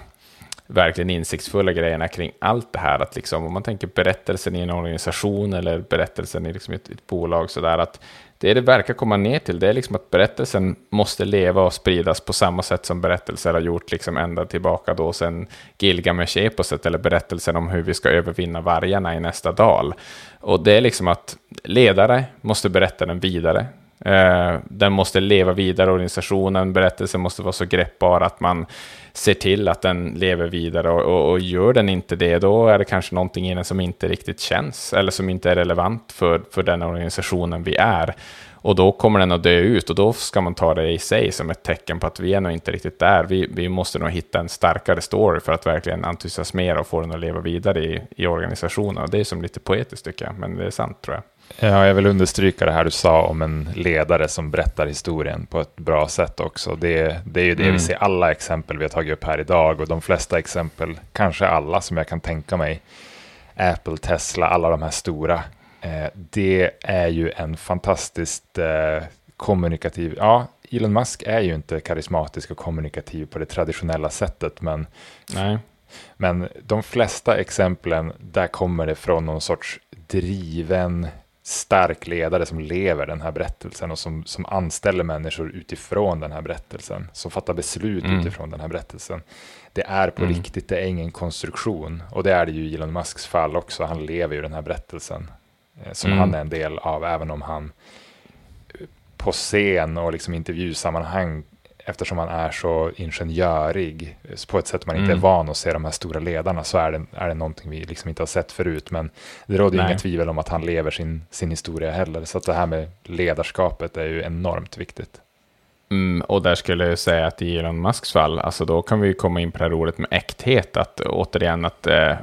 verkligen insiktsfulla grejerna kring allt det här. Att liksom, om man tänker berättelsen i en organisation eller berättelsen i liksom ett, ett bolag, så där, att det det verkar komma ner till, det är liksom att berättelsen måste leva och spridas på samma sätt som berättelser har gjort liksom ända tillbaka då sen Gilgamesh-eposet, eller berättelsen om hur vi ska övervinna vargarna i nästa dal. Och det är liksom att ledare måste berätta den vidare. Eh, den måste leva vidare, organisationen, berättelsen måste vara så greppbar att man ser till att den lever vidare och, och, och, gör den inte det, då är det kanske någonting i den som inte riktigt känns eller som inte är relevant för, för den organisationen vi är. Och då kommer den att dö ut och då ska man ta det i sig som ett tecken på att vi är nog inte riktigt där. Vi, vi måste nog hitta en starkare story för att verkligen entusiasmera och få den att leva vidare i, i organisationen. Och det är som lite poetiskt tycker jag, men det är sant tror jag. Ja, jag vill understryka det här du sa om en ledare som berättar historien på ett bra sätt också. Det, det är ju det mm. vi ser alla exempel vi har tagit upp här idag och de flesta exempel, kanske alla som jag kan tänka mig, Apple, Tesla, alla de här stora, eh, det är ju en fantastiskt eh, kommunikativ, ja, Elon Musk är ju inte karismatisk och kommunikativ på det traditionella sättet, men, Nej. men de flesta exemplen, där kommer det från någon sorts driven stark ledare som lever den här berättelsen och som, som anställer människor utifrån den här berättelsen, som fattar beslut mm. utifrån den här berättelsen. Det är på mm. riktigt, det är ingen konstruktion. Och det är det ju i Elon Musks fall också, han lever ju den här berättelsen eh, som mm. han är en del av, även om han på scen och liksom intervjusammanhang eftersom han är så ingenjörig på ett sätt man inte mm. är van att se de här stora ledarna så är det, är det någonting vi liksom inte har sett förut. Men det råder inga tvivel om att han lever sin, sin historia heller. Så att det här med ledarskapet är ju enormt viktigt. Mm, och där skulle jag säga att i Elon Musks fall, alltså då kan vi komma in på det här ordet med äkthet, att återigen att eh,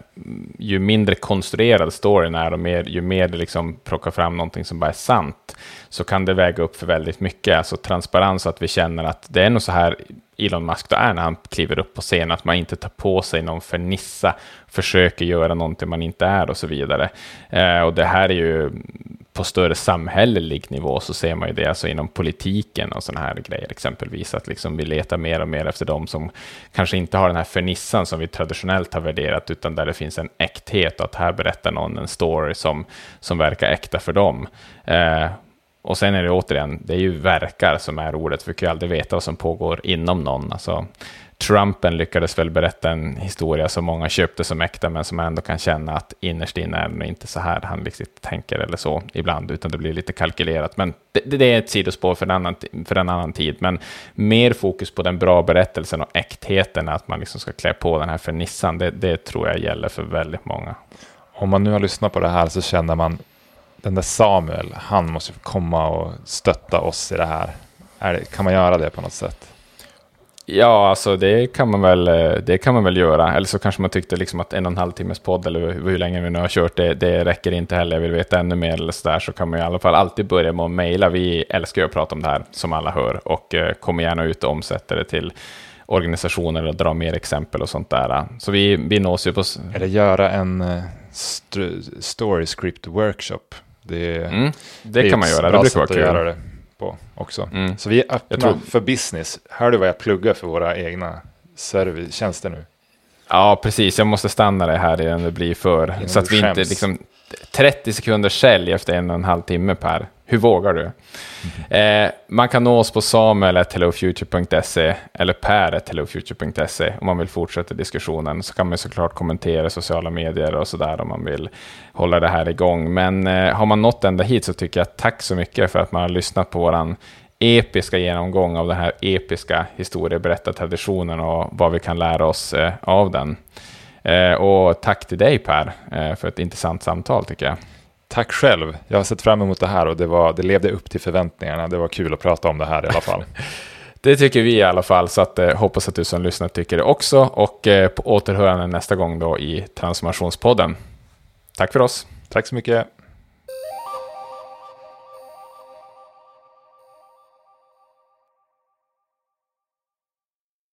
ju mindre konstruerad storyn är och mer, ju mer det liksom plockar fram någonting som bara är sant, så kan det väga upp för väldigt mycket. Alltså transparens, att vi känner att det är nog så här Elon Musk då är när han kliver upp på scen, att man inte tar på sig någon fernissa, försöker göra någonting man inte är och så vidare. Eh, och det här är ju på större samhällelig nivå så ser man ju det alltså inom politiken och sådana här grejer exempelvis, att liksom vi letar mer och mer efter de som kanske inte har den här fernissan som vi traditionellt har värderat, utan där det finns en äkthet, att här berättar någon en story som, som verkar äkta för dem. Eh, och sen är det återigen, det är ju verkar som är ordet, för vi kan ju aldrig veta vad som pågår inom någon. Alltså, Trumpen lyckades väl berätta en historia som många köpte som äkta, men som ändå kan känna att innerst inne är det inte så här han liksom tänker eller så ibland, utan det blir lite kalkylerat. Men det, det är ett sidospår för en, annan, för en annan tid, men mer fokus på den bra berättelsen och äktheten, att man liksom ska klä på den här fernissan, det, det tror jag gäller för väldigt många. Om man nu har lyssnat på det här så känner man den där Samuel, han måste komma och stötta oss i det här. Det, kan man göra det på något sätt? Ja, alltså det kan man väl, det kan man väl göra. Eller så kanske man tyckte liksom att en och en halv timmes podd, eller hur länge vi nu har kört, det, det räcker inte heller. Jag vill veta ännu mer eller så där, så kan man i alla fall alltid börja med att mejla. Vi älskar ju att prata om det här, som alla hör, och eh, kommer gärna ut och omsätter det till organisationer och dra mer exempel och sånt där. Så vi, vi nås ju på... Eller göra en uh, story script workshop. Det, mm, det, det kan man göra, det brukar vara kul. På också. Mm. Så vi är öppna tror... för business. Hör du vad jag pluggar för våra egna servicetjänster nu? Ja, precis. Jag måste stanna det här innan det blir för. Innan så att vi skäms. inte liksom 30 sekunder sälj efter en och en halv timme per. Hur vågar du? Mm. Eh, man kan nå oss på samuel.hellofuture.se eller per.hellofuture.se om man vill fortsätta diskussionen. Så kan man såklart kommentera sociala medier och sådär om man vill hålla det här igång. Men eh, har man nått ända hit så tycker jag tack så mycket för att man har lyssnat på våran episka genomgång av den här episka historieberättartraditionen och vad vi kan lära oss eh, av den. Eh, och tack till dig Per eh, för ett intressant samtal tycker jag. Tack själv. Jag har sett fram emot det här och det, var, det levde upp till förväntningarna. Det var kul att prata om det här i alla fall. det tycker vi i alla fall, så att, eh, hoppas att du som lyssnar tycker det också. Och eh, på återhörande nästa gång då i Transformationspodden. Tack för oss. Tack så mycket.